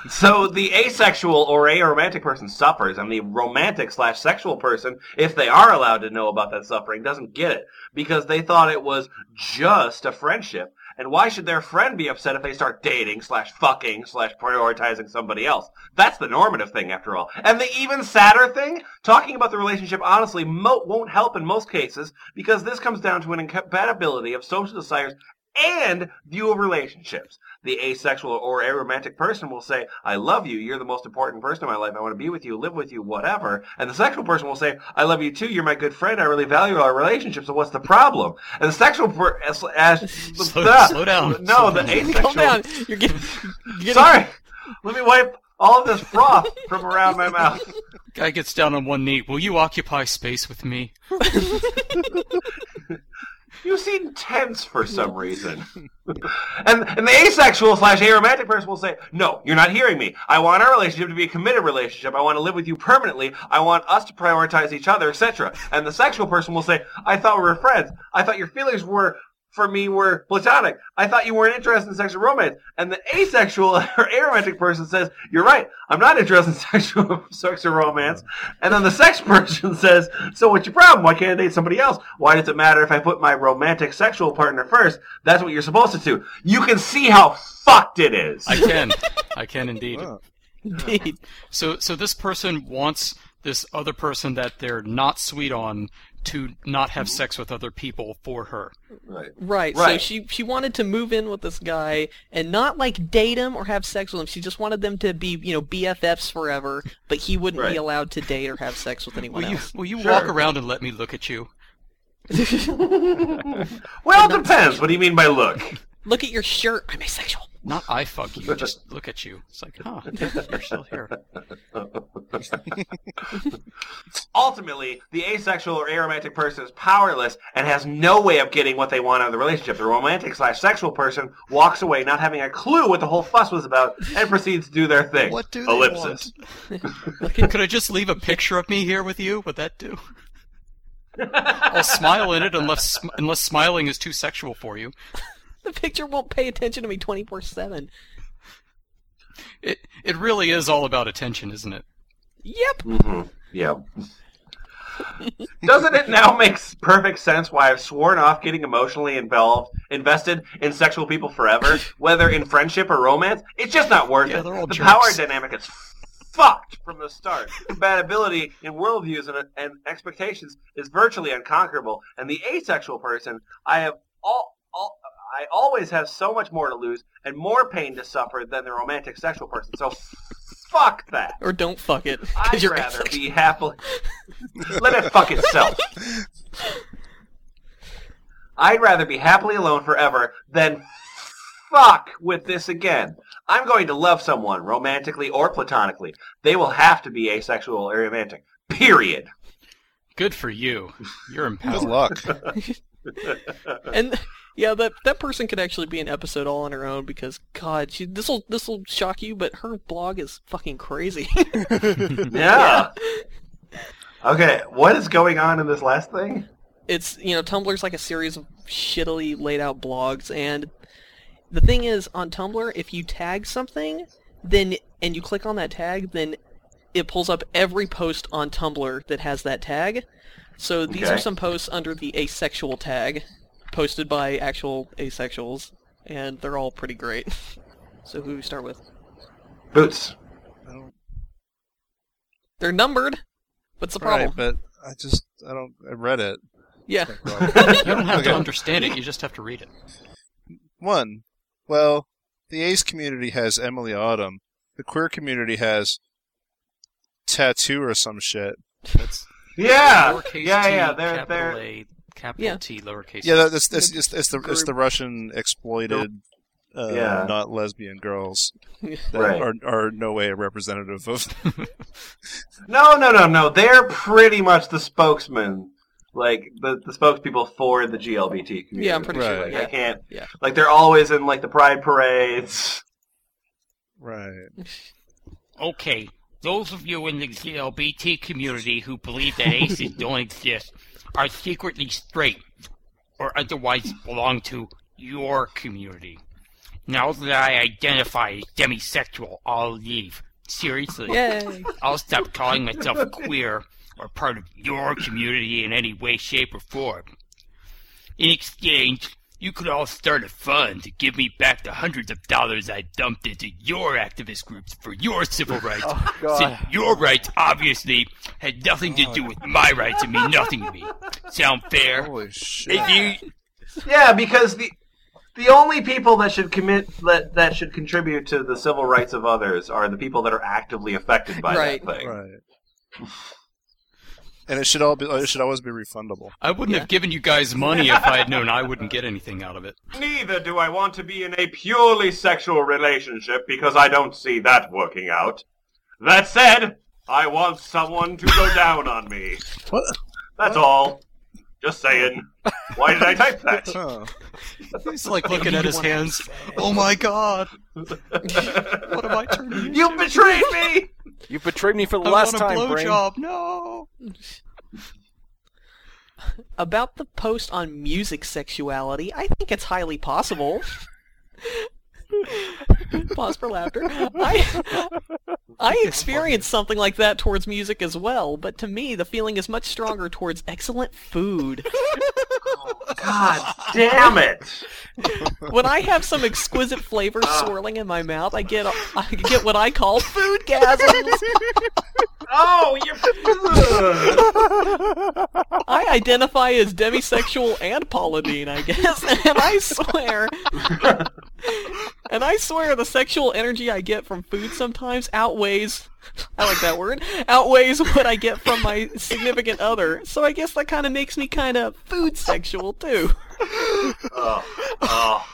So the asexual or aromantic person suffers, and the romantic slash sexual person, if they are allowed to know about that suffering, doesn't get it because they thought it was just a friendship. And why should their friend be upset if they start dating slash fucking slash prioritizing somebody else? That's the normative thing, after all. And the even sadder thing, talking about the relationship honestly mo- won't help in most cases because this comes down to an incompatibility of social desires and view of relationships. The asexual or aromantic person will say, I love you, you're the most important person in my life, I want to be with you, live with you, whatever. And the sexual person will say, I love you too, you're my good friend, I really value our relationship, so what's the problem? And the sexual per- as, as Slow- the- slow down. No, Slow the down. asexual Calm down. You're getting. You're getting Sorry. Let me wipe all of this froth from around my mouth. Guy gets down on one knee. Will you occupy space with me? You seem tense for some reason. and and the asexual slash aromantic person will say, No, you're not hearing me. I want our relationship to be a committed relationship. I want to live with you permanently. I want us to prioritize each other, etc. And the sexual person will say, I thought we were friends. I thought your feelings were for me were platonic. I thought you weren't interested in sexual romance. And the asexual or aromantic person says, You're right, I'm not interested in sexual sexual romance. And then the sex person says, So what's your problem? Why can't I date somebody else? Why does it matter if I put my romantic sexual partner first? That's what you're supposed to do. You can see how fucked it is. I can. I can indeed. Indeed. So, so this person wants this other person that they're not sweet on to not have sex with other people for her. Right. Right. So she she wanted to move in with this guy and not like date him or have sex with him. She just wanted them to be you know BFFs forever, but he wouldn't be allowed to date or have sex with anyone Will you, else. will you Sure. walk around and let me look at you? Well, it depends. What do you mean by look? Look at your shirt. I'm asexual. Not I fuck you, just look at you. It's like, huh, you're still here. Ultimately, the asexual or aromantic person is powerless and has no way of getting what they want out of the relationship. The romantic slash sexual person walks away not having a clue what the whole fuss was about and proceeds to do their thing. What do they Ellipsis. Could I just leave a picture of me here with you? Would that do? I'll smile in it unless unless smiling is too sexual for you. The picture won't pay attention to me 24 7. It it really is all about attention, isn't it? Yep. hmm Yeah. Doesn't it now make perfect sense why I've sworn off getting emotionally involved, invested in sexual people forever, whether in friendship or romance? It's just not worth Yeah, it. they're all the jerks. power dynamic is fucked from the start. Compatibility in worldviews and, and expectations is virtually unconquerable. And the asexual person, I have all, all, I always have so much more to lose and more pain to suffer than the romantic sexual person. So fuck that. Or don't fuck it. I'd you're rather asexual. be happily. Let it fuck itself. I'd rather be happily alone forever than fuck with this again. I'm going to love someone, romantically or platonically. They will have to be asexual or romantic. Period. Good for you. You're empowered. Good empowered. luck. And yeah, that that person could actually be an episode all on her own because God, she this will this will shock you, but her blog is fucking crazy. Yeah. Okay, what is going on in this last thing? it's you know Tumblr's like a series of shittily laid out blogs, and the thing is on Tumblr, if you tag something, then and you click on that tag, then it pulls up every post on Tumblr that has that tag. So these are some posts under the asexual tag, posted by actual asexuals, and they're all pretty great. So who do we start with? Boots. Oh. They're numbered. What's the problem? Right, but I just I don't I read it. yeah. You don't have Okay. to understand it. You just have to read it. One, well, the ace community has Emilie Autumn. The queer community has t.A.T.u. or some shit. That's Yeah. lowercase Yeah, t, yeah, they're capital they're A, capital Yeah. T, lowercase. Yeah, that, that's, that's it's, it's the it's the Russian exploited, uh, Yeah. not lesbian girls that Right. are are no way a representative of. No, no, no, no. They're pretty much the spokesman, like the the spokespeople for the GLBT community. Yeah, I'm pretty sure. Right. Like, I can't. Yeah. Like they're always in like the pride parades. right. Okay, those of you in the LGBT community who believe that aces don't exist are secretly straight or otherwise belong to your community. Now that I identify as demisexual, I'll leave. Seriously. Yay. I'll stop calling myself queer or part of your community in any way, shape, or form. In exchange, you could all start a fund to give me back the hundreds of dollars I dumped into your activist groups for your civil oh, rights. Oh, God. Since your rights obviously had nothing to do with my rights and mean nothing to me. Sound fair? Holy shit. You- yeah, because the the only people that should commit that that should contribute to the civil rights of others are the people that are actively affected by Right. that thing. Right. And it should all be. It should always be refundable. I wouldn't have given you guys money if I had known I wouldn't get anything out of it. Neither do I want to be in a purely sexual relationship because I don't see that working out. That said, I want someone to go down on me. What? That's all. Just saying. Why did I type that? Huh. He's like looking at his hands. Oh my god! What have I turned into? You betrayed me! You betrayed me for the I last want a time, Brain. blowjob. No. About the post on music sexuality, I think it's highly possible. Pause for laughter. I, I experienced something like that towards music as well, but to me, the feeling is much stronger towards excellent food. God damn it! When I have some exquisite flavor ah. swirling in my mouth, I get I get what I call food gasms. Oh, you're. I identify as demisexual and Pauladine, I guess, and I swear, and I swear the sexual energy I get from food sometimes outweighs, I like that word, outweighs what I get from my significant other. So I guess that kind of makes me kind of food sexual too. oh, oh.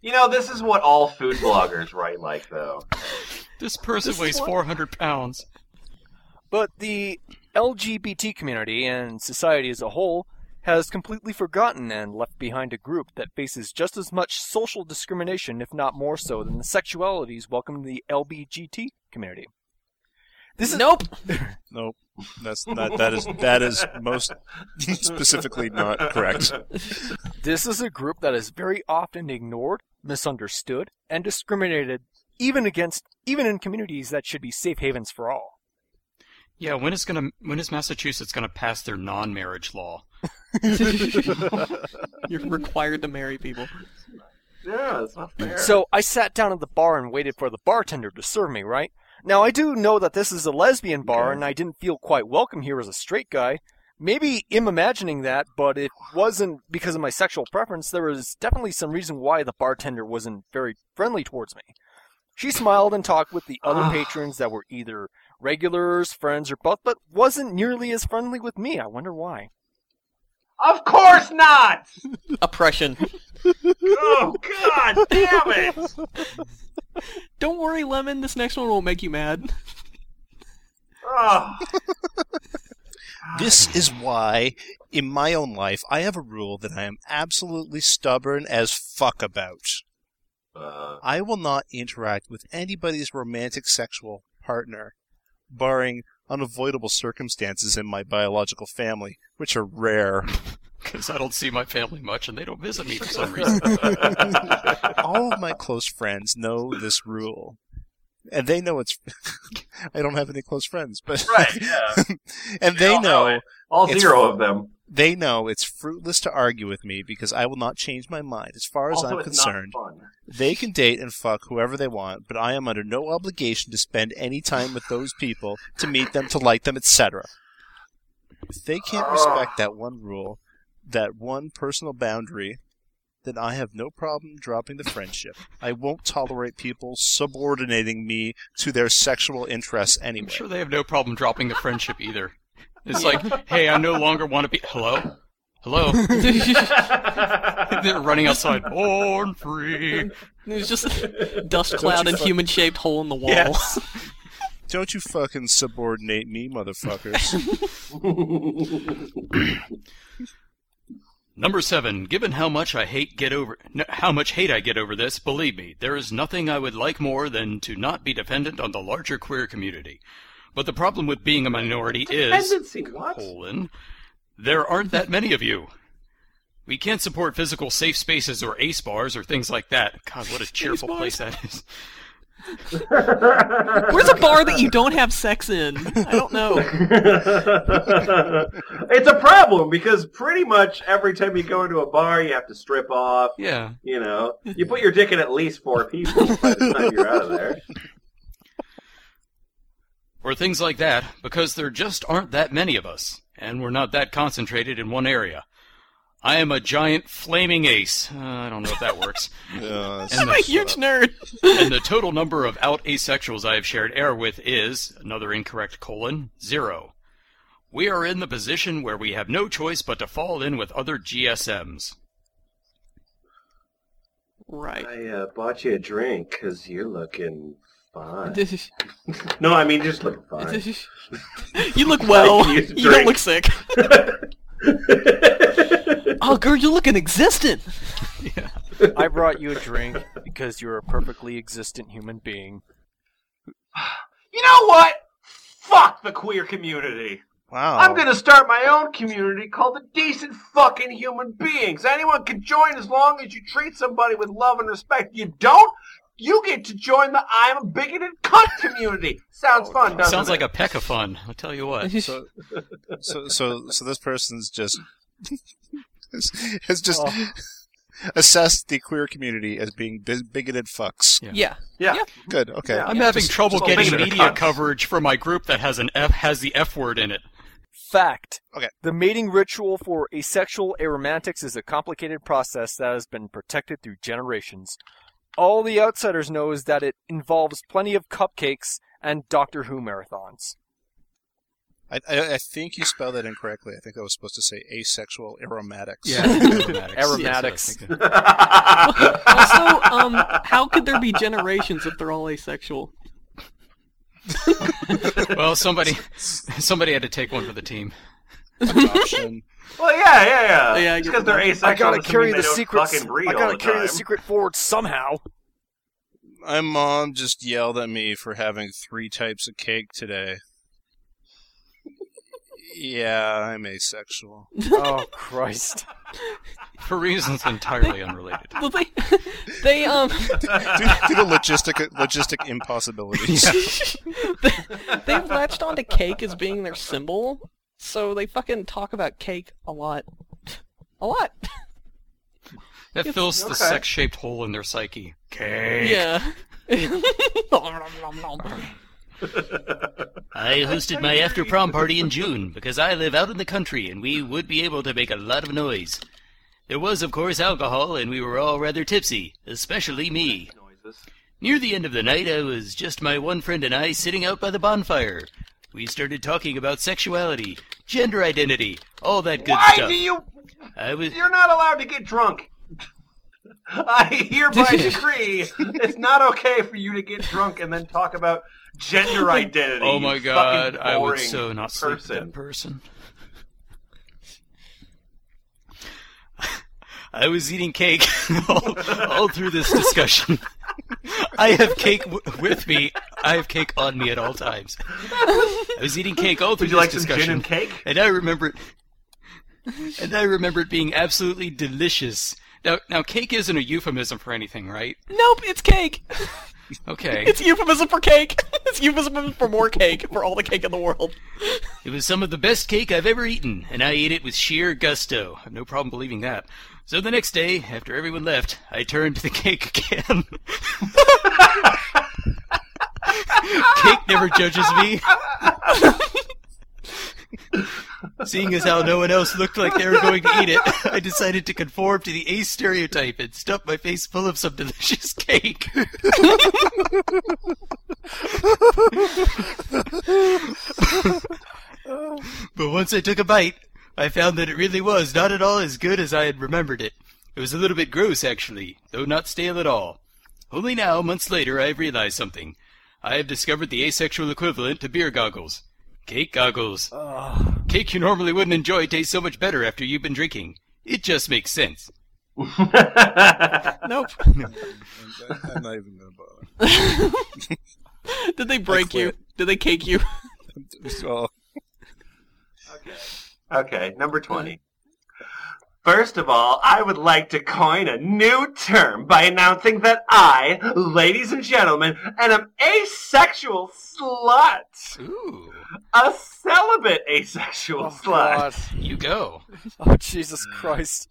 You know, this is what all food bloggers write like, though. This person This weighs what- 400 pounds. But the LGBT community and society as a whole has completely forgotten and left behind a group that faces just as much social discrimination, if not more so, than the sexualities welcome to the LBGT community. This is Nope. Nope. That's not. That is. That is most specifically not correct. This is a group that is very often ignored, misunderstood, and discriminated even against even in communities that should be safe havens for all. Yeah, when is gonna when is Massachusetts gonna pass their non-marriage law? You're required to marry people. Yeah, it's not fair. So I sat down at the bar and waited for the bartender to serve me, right? Now I do know that this is a lesbian bar and I didn't feel quite welcome here as a straight guy. Maybe I'm imagining that, but it wasn't because of my sexual preference. There was definitely some reason why the bartender wasn't very friendly towards me. She smiled and talked with the other ah. patrons that were either regulars, friends, or both, but wasn't nearly as friendly with me. I wonder why. of course not! Oppression. Oh, god damn it! Don't worry, Lemon. This next one won't make you mad. Oh. This is why, in my own life, I have a rule that I am absolutely stubborn as fuck about. Uh, I will not interact with anybody's romantic sexual partner, barring unavoidable circumstances in my biological family, which are rare. Because I don't see my family much, and they don't visit me for some reason. All of my close friends know this rule. And they know it's. I don't have any close friends, but. Right, yeah. and They they all know know. all zero of them. They know it's fruitless to argue with me because I will not change my mind. As far as Also, I'm concerned, they can date and fuck whoever they want, but I am under no obligation to spend any time with those people, to meet them, to like them, etc. If they can't respect that one rule, that one personal boundary, then I have no problem dropping the friendship. I won't tolerate people subordinating me to their sexual interests I'm sure they have no problem dropping the friendship either. It's like, hey, I no longer want to be. Hello? Hello? They're running outside. Born free. There's just a dust cloud and fuck- human shaped hole in the wall. Yes. Don't you fucking subordinate me, motherfuckers. Number seven. Given how much I hate get over, n- how much hate I get over this, believe me, there is nothing I would like more than to not be dependent on the larger queer community. But the problem with being a minority is Dependency, what? colon, there aren't that many of you. We can't support physical safe spaces or ace bars or things like that. God, what a cheerful place that is. Where's a bar that you don't have sex in? I don't know. it's a problem because pretty much every time you go into a bar, you have to strip off. Yeah. You know, you put your dick in at least four people by the time you're out of there. Or things like that, because there just aren't that many of us, and we're not that concentrated in one area. I am a giant flaming ace. Uh, I don't know if that works. Uh, I'm a huge nerd. and the total number of out asexuals I have shared air with is, another incorrect colon, zero. We are in the position where we have no choice but to fall in with other GSMs. Right. I uh, bought you a drink because you're looking fine. no, I mean just looking fine. you look well. I used to You don't look sick. oh, girl, you look inexistent. I brought you a drink because you're a perfectly existent human being. You know what? Fuck the queer community. Wow. I'm gonna start my own community called the Decent Fucking Human Beings. Anyone can join as long as you treat somebody with love and respect. You don't? You get to join the I'm a bigoted cunt community. Sounds oh, fun, doesn't Sounds it? like a peck of fun. I'll tell you what. So, so, so, so this person's just has, has just Oh. assessed the queer community as being bi- bigoted fucks. Yeah. Yeah. yeah Good. Okay. Yeah. I'm having Just- trouble just getting media coverage for my group that has an F has the F word in it. Fact. Okay. The mating ritual for asexual aromantics is a complicated process that has been protected through generations. All the outsiders know is that it involves plenty of cupcakes and Doctor Who marathons. I, I, I think you spelled that incorrectly. I think I was supposed to say asexual aromatics. Yeah, aromatics. Aromatics. Yes, I was thinking. Also, um, how could there be generations if they're all asexual? well, somebody somebody had to take one for the team. Adoption. Well, yeah, yeah, yeah. Yeah, I Just get because they're asexual I gotta doesn't carry mean the they don't secret. Fucking breed I all gotta the carry the time. secret forward somehow. My mom just yelled at me for having three types of cake today. Yeah, I'm asexual. oh Christ! For reasons entirely unrelated. Well, they, they um, due, due to logistic logistic impossibilities. they've latched onto cake as being their symbol, so they fucking talk about cake a lot, a lot. That Yes, fills the okay. sex-shaped hole in their psyche. Cake. Yeah. I hosted my after prom party in June because I live out in the country and we would be able to make a lot of noise. There was, of course, alcohol and we were all rather tipsy, especially me. Near the end of the night, I was just my one friend and I sitting out by the bonfire. We started talking about sexuality, gender identity, all that good Why stuff. do you? I was You're not allowed to get drunk. I hereby decree it's not okay for you to get drunk and then talk about gender oh identity. Oh my god, I would so not sleep person. that person. I was eating cake all, all through this discussion. I have cake w- with me. I have cake on me at all times. I was eating cake all through Would you this like some discussion. gin and cake? And I remember it. And I remember it being absolutely delicious. Now, now, cake isn't a euphemism for anything, right? Nope, it's cake. Okay. It's euphemism for cake. It's euphemism for more cake for all the cake in the world. It was some of the best cake I've ever eaten, and I ate it with sheer gusto. I have no problem believing that. So the next day, after everyone left, I turned to the cake again. cake never judges me. Seeing as how no one else looked like they were going to eat it, I decided to conform to the ace stereotype and stuff my face full of some delicious cake. but once I took a bite, I found that it really was not at all as good as I had remembered it. It was a little bit gross, actually, though not stale at all. Only now, months later, I have realized something. I have discovered the asexual equivalent to beer goggles. Cake goggles. Cake you normally wouldn't enjoy tastes so much better after you've been drinking. It just makes sense. Nope. I'm not even gonna bother. Did they break you? Did they cake you? Well, Okay, number 20. First of all, I would like to coin a new term by announcing that I, ladies and gentlemen, am an asexual slut. Ooh. A celibate asexual Oh, slut. God. You go. Oh, Jesus uh. Christ.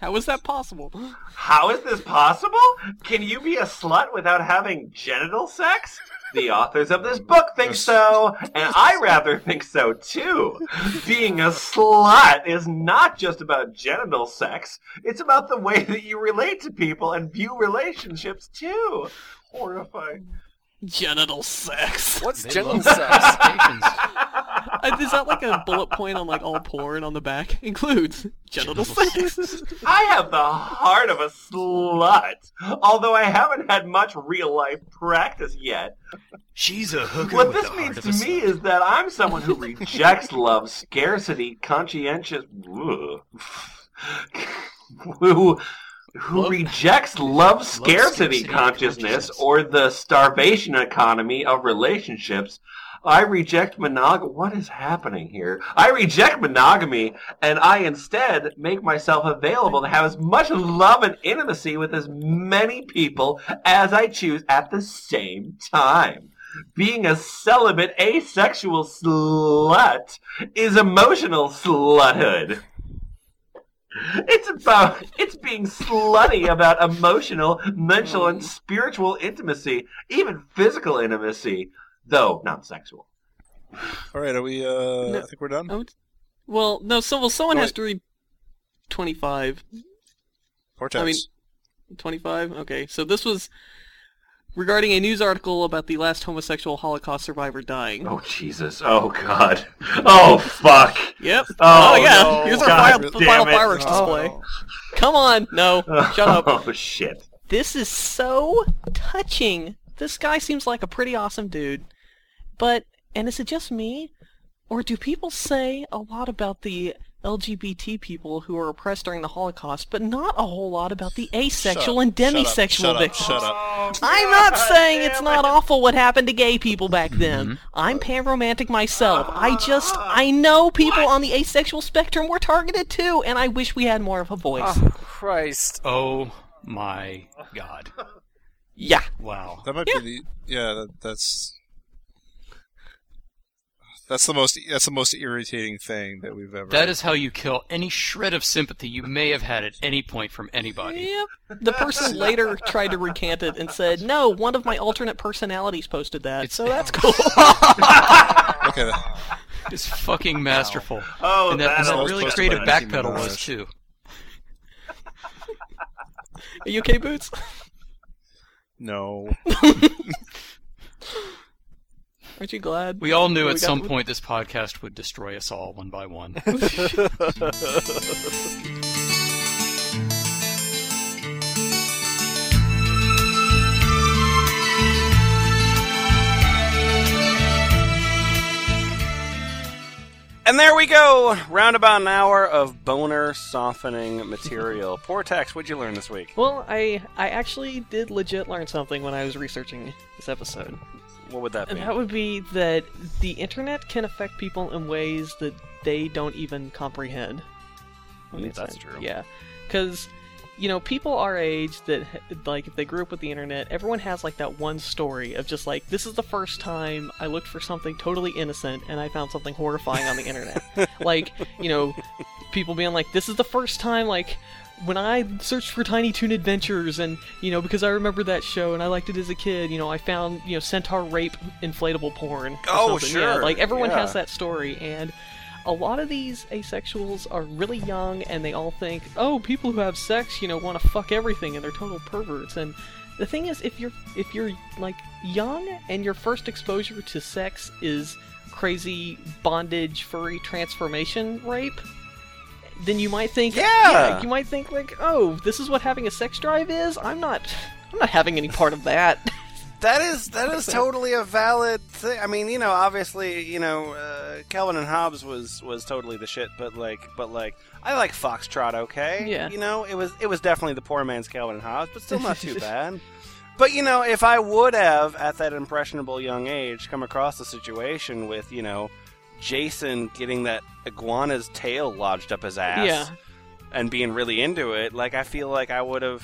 How is that possible? How is this possible? Can you be a slut without having genital sex? The authors of this book think so, and I rather think so too. Being a slut is not just about genital sex, it's about the way that you relate to people and view relationships too. Horrifying. Genital sex. What's They genital sex? stations. Is that like a bullet point on like all porn on the back? Includes genital sex. I have the heart of a slut, although I haven't had much real life practice yet. She's a hooker What this means to me slut. is that I'm someone who rejects love, scarcity, conscientious, who who Love- rejects love, scarcity scarcity, consciousness consciousness. or the starvation economy of relationships. I reject monogamy. What is happening here? I reject monogamy, and I instead make myself available to have as much love and intimacy with as many people as I choose at the same time. Being a celibate, asexual slut is emotional sluthood. It's about it's being slutty about emotional, mental, and spiritual intimacy, even physical intimacy, though not sexual. all right, are we? Uh, No. I think we're done. Oh, well, no. So, well, someone Go has ahead. to read twenty-five. Vortex. I mean, 25? Okay, so this was regarding a news article about the last homosexual Holocaust survivor dying. Oh Jesus! Oh God! Oh fuck! Yep. Oh, yeah. no. Here's our God final it. fireworks display. Come on. No. Shut up. Oh shit! This is so touching. This guy seems like a pretty awesome dude. But, and is it just me? Or do people say a lot about the LGBT people who were oppressed during the Holocaust, but not a whole lot about the asexual up, and shut up, demisexual shut up, victims? shut up. I'm not saying it's not awful what happened to gay people back mm-hmm. then. I'm panromantic myself. I just, ah. I know people on the asexual spectrum were targeted too, and I wish we had more of a voice. Oh, Christ. Oh my god. yeah. Wow. That might be the yeah. That, that's that's the most that's the most irritating thing that we've ever. That is how you kill any shred of sympathy you may have had at any point from anybody. Yep. The person later tried to recant it and said, "No, one of my alternate personalities posted that." It's- so that's cool. okay. that- It's fucking masterful. Oh, and that, and that's that was really creative be Nicki backpedal was too. Are you okay, Boots? No. Aren't you glad? We all knew We at got- some point this podcast would destroy us all one by one. And there we go! Round about an hour of boner softening material. Poor Tex, what'd you learn this week? Well, I I actually did legit learn something when I was researching this episode. What would that And be? that would be that the internet can affect people in ways that they don't even comprehend. Mm, that's true. Yeah, because you know people our age that like if they grew up with the internet, everyone has like that one story of just like this is the first time I looked for something totally innocent and I found something horrifying on the internet. like you know, people being like this is the first time like when I searched for Tiny Toon Adventures, and you know, because I remember that show and I liked it as a kid, you know, I found you know centaur rape inflatable porn. Oh, something. Yeah, sure. like everyone Yeah. has that story, and a lot of these asexuals are really young, and they all think, oh, people who have sex, you know, want to fuck everything, and they're total perverts. And the thing is, if you're if you're like young and your first exposure to sex is crazy bondage, furry transformation rape, then you might think, Yeah. you might think like, oh, this is what having a sex drive is. I'm not, I'm not having any part of that. That is that is totally a valid thing. I mean, you know, obviously, you know, uh, Calvin and Hobbes was was totally the shit, but like, but like, I like Foxtrot. Okay, Yeah. you know, it was it was definitely the poor man's Calvin and Hobbes, but still not too bad. But you know, if I would have at that impressionable young age come across a situation with you know Jason getting that iguana's tail lodged up his ass, Yeah. and being really into it, like I feel like I would have,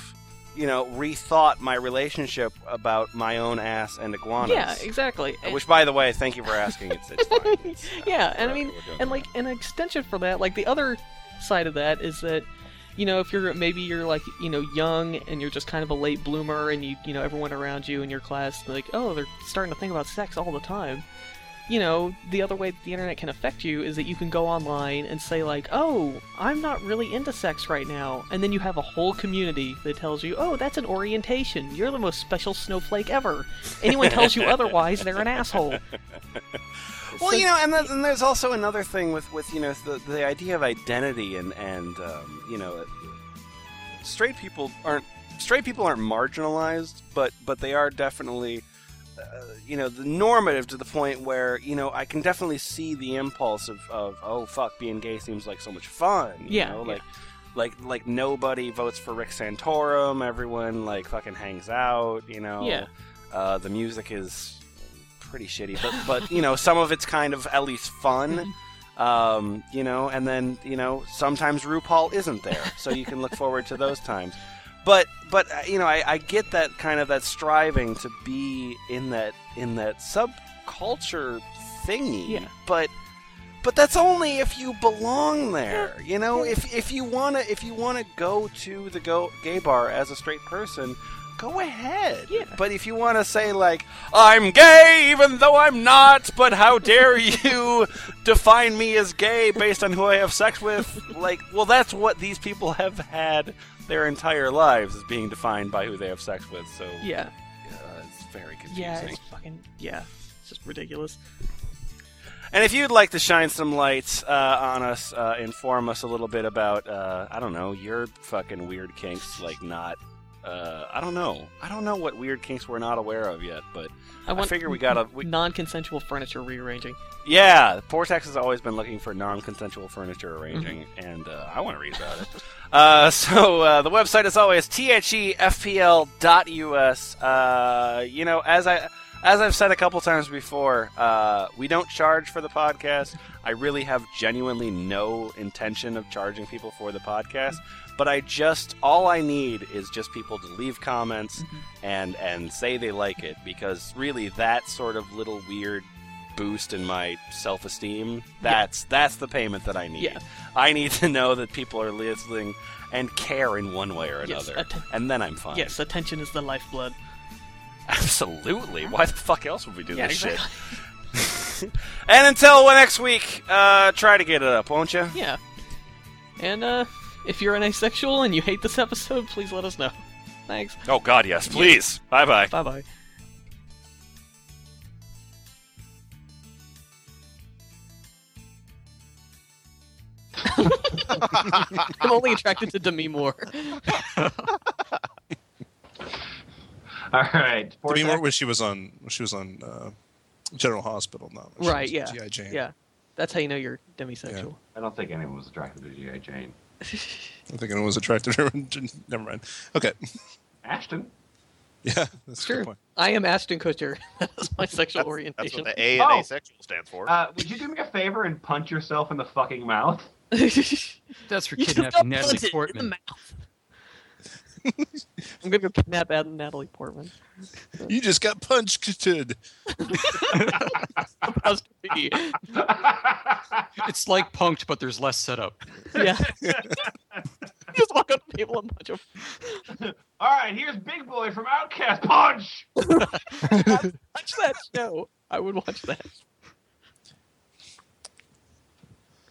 you know, rethought my relationship about my own ass and iguanas. Yeah, exactly. Which, by the way, thank you for asking. It's, it's fine. It's, uh, yeah, and I mean, and like an extension for that, like the other side of that is that, you know, if you're maybe you're like you know young and you're just kind of a late bloomer, and you you know everyone around you in your class like oh they're starting to think about sex all the time. You know, the other way that the internet can affect you is that you can go online and say like, "Oh, I'm not really into sex right now," and then you have a whole community that tells you, "Oh, that's an orientation. You're the most special snowflake ever." Anyone tells you otherwise, they're an asshole. Well, So- you know, and, then, and there's also another thing with, with you know the, the idea of identity and and um, you know, straight people aren't straight people aren't marginalized, but but they are definitely uh, you know the normative to the point where you know I can definitely see the impulse of, of oh fuck being gay seems like so much fun. You Yeah, know? yeah. like like like nobody votes for Rick Santorum. Everyone like fucking hangs out. You know. Yeah. Uh, the music is pretty shitty, but but you know some of it's kind of at least fun. Um, you know, and then you know sometimes RuPaul isn't there, so you can look forward to those times. But but uh, you know I, I get that kind of that striving to be in that in that subculture thingy. Yeah. But but that's only if you belong there. You know, if if you wanna if you wanna go to the go gay bar as a straight person, go ahead. Yeah. But if you wanna say like I'm gay even though I'm not, but how dare you define me as gay based on who I have sex with? Like, well, that's what these people have had their entire lives is being defined by who they have sex with. So Yeah. uh, it's very confusing. Yeah, it's fucking yeah, it's just ridiculous. And if you'd like to shine some lights uh, on us, uh, inform us a little bit about, uh, I don't know, your fucking weird kinks, like not. Uh, I don't know. I don't know what weird kinks we're not aware of yet, but I, want figure we gotta. We, non-consensual furniture rearranging. yeah, Portex has always been looking for non-consensual furniture arranging, and uh, I want to read about it. Uh, so uh, the website is always thefpl.us. Uh, you know, as I as I've said a couple times before, uh, we don't charge for the podcast. I really have genuinely no intention of charging people for the podcast. But I just all I need is just people to leave comments and and say they like it because really that sort of little weird boost in my self-esteem that's that's the payment that I need. Yeah. I need to know that people are listening and care in one way or another. Yes, atten- and then I'm fine. Yes, attention is the lifeblood. Absolutely. Why the fuck else would we do Yeah, this exactly. shit? and until next week, uh, try to get it up, won't you? Yeah. And uh, if you're an asexual and you hate this episode, please let us know. Thanks. Oh God, yes, please. Bye bye. Bye bye. I'm only attracted to Demi Moore. All right. Demi Moore more when she was on she was on uh, General Hospital, not right, yeah. G.I. Jane. Yeah. That's how you know you're demisexual. I don't think anyone was attracted to G.I. Jane. I'm thinking it was attracted to. Never mind. Okay. Ashton. Yeah, that's a Sure. good point. I am Ashton Kutcher. That's my sexual That's orientation. what the A in Oh. asexual stands for. Uh, would you do me a favor and punch yourself in the fucking mouth? That's for You just kidnapping got Natalie punted in the Portman. Mouth. I'm gonna go kidnap Ad- Natalie Portman. You just got punched. Supposed to be. It's like punked, but there's less setup. Yeah. just walk up to people and punch them. All right, here's Big Boi from OutKast. Punch. Watch that show. I would watch that.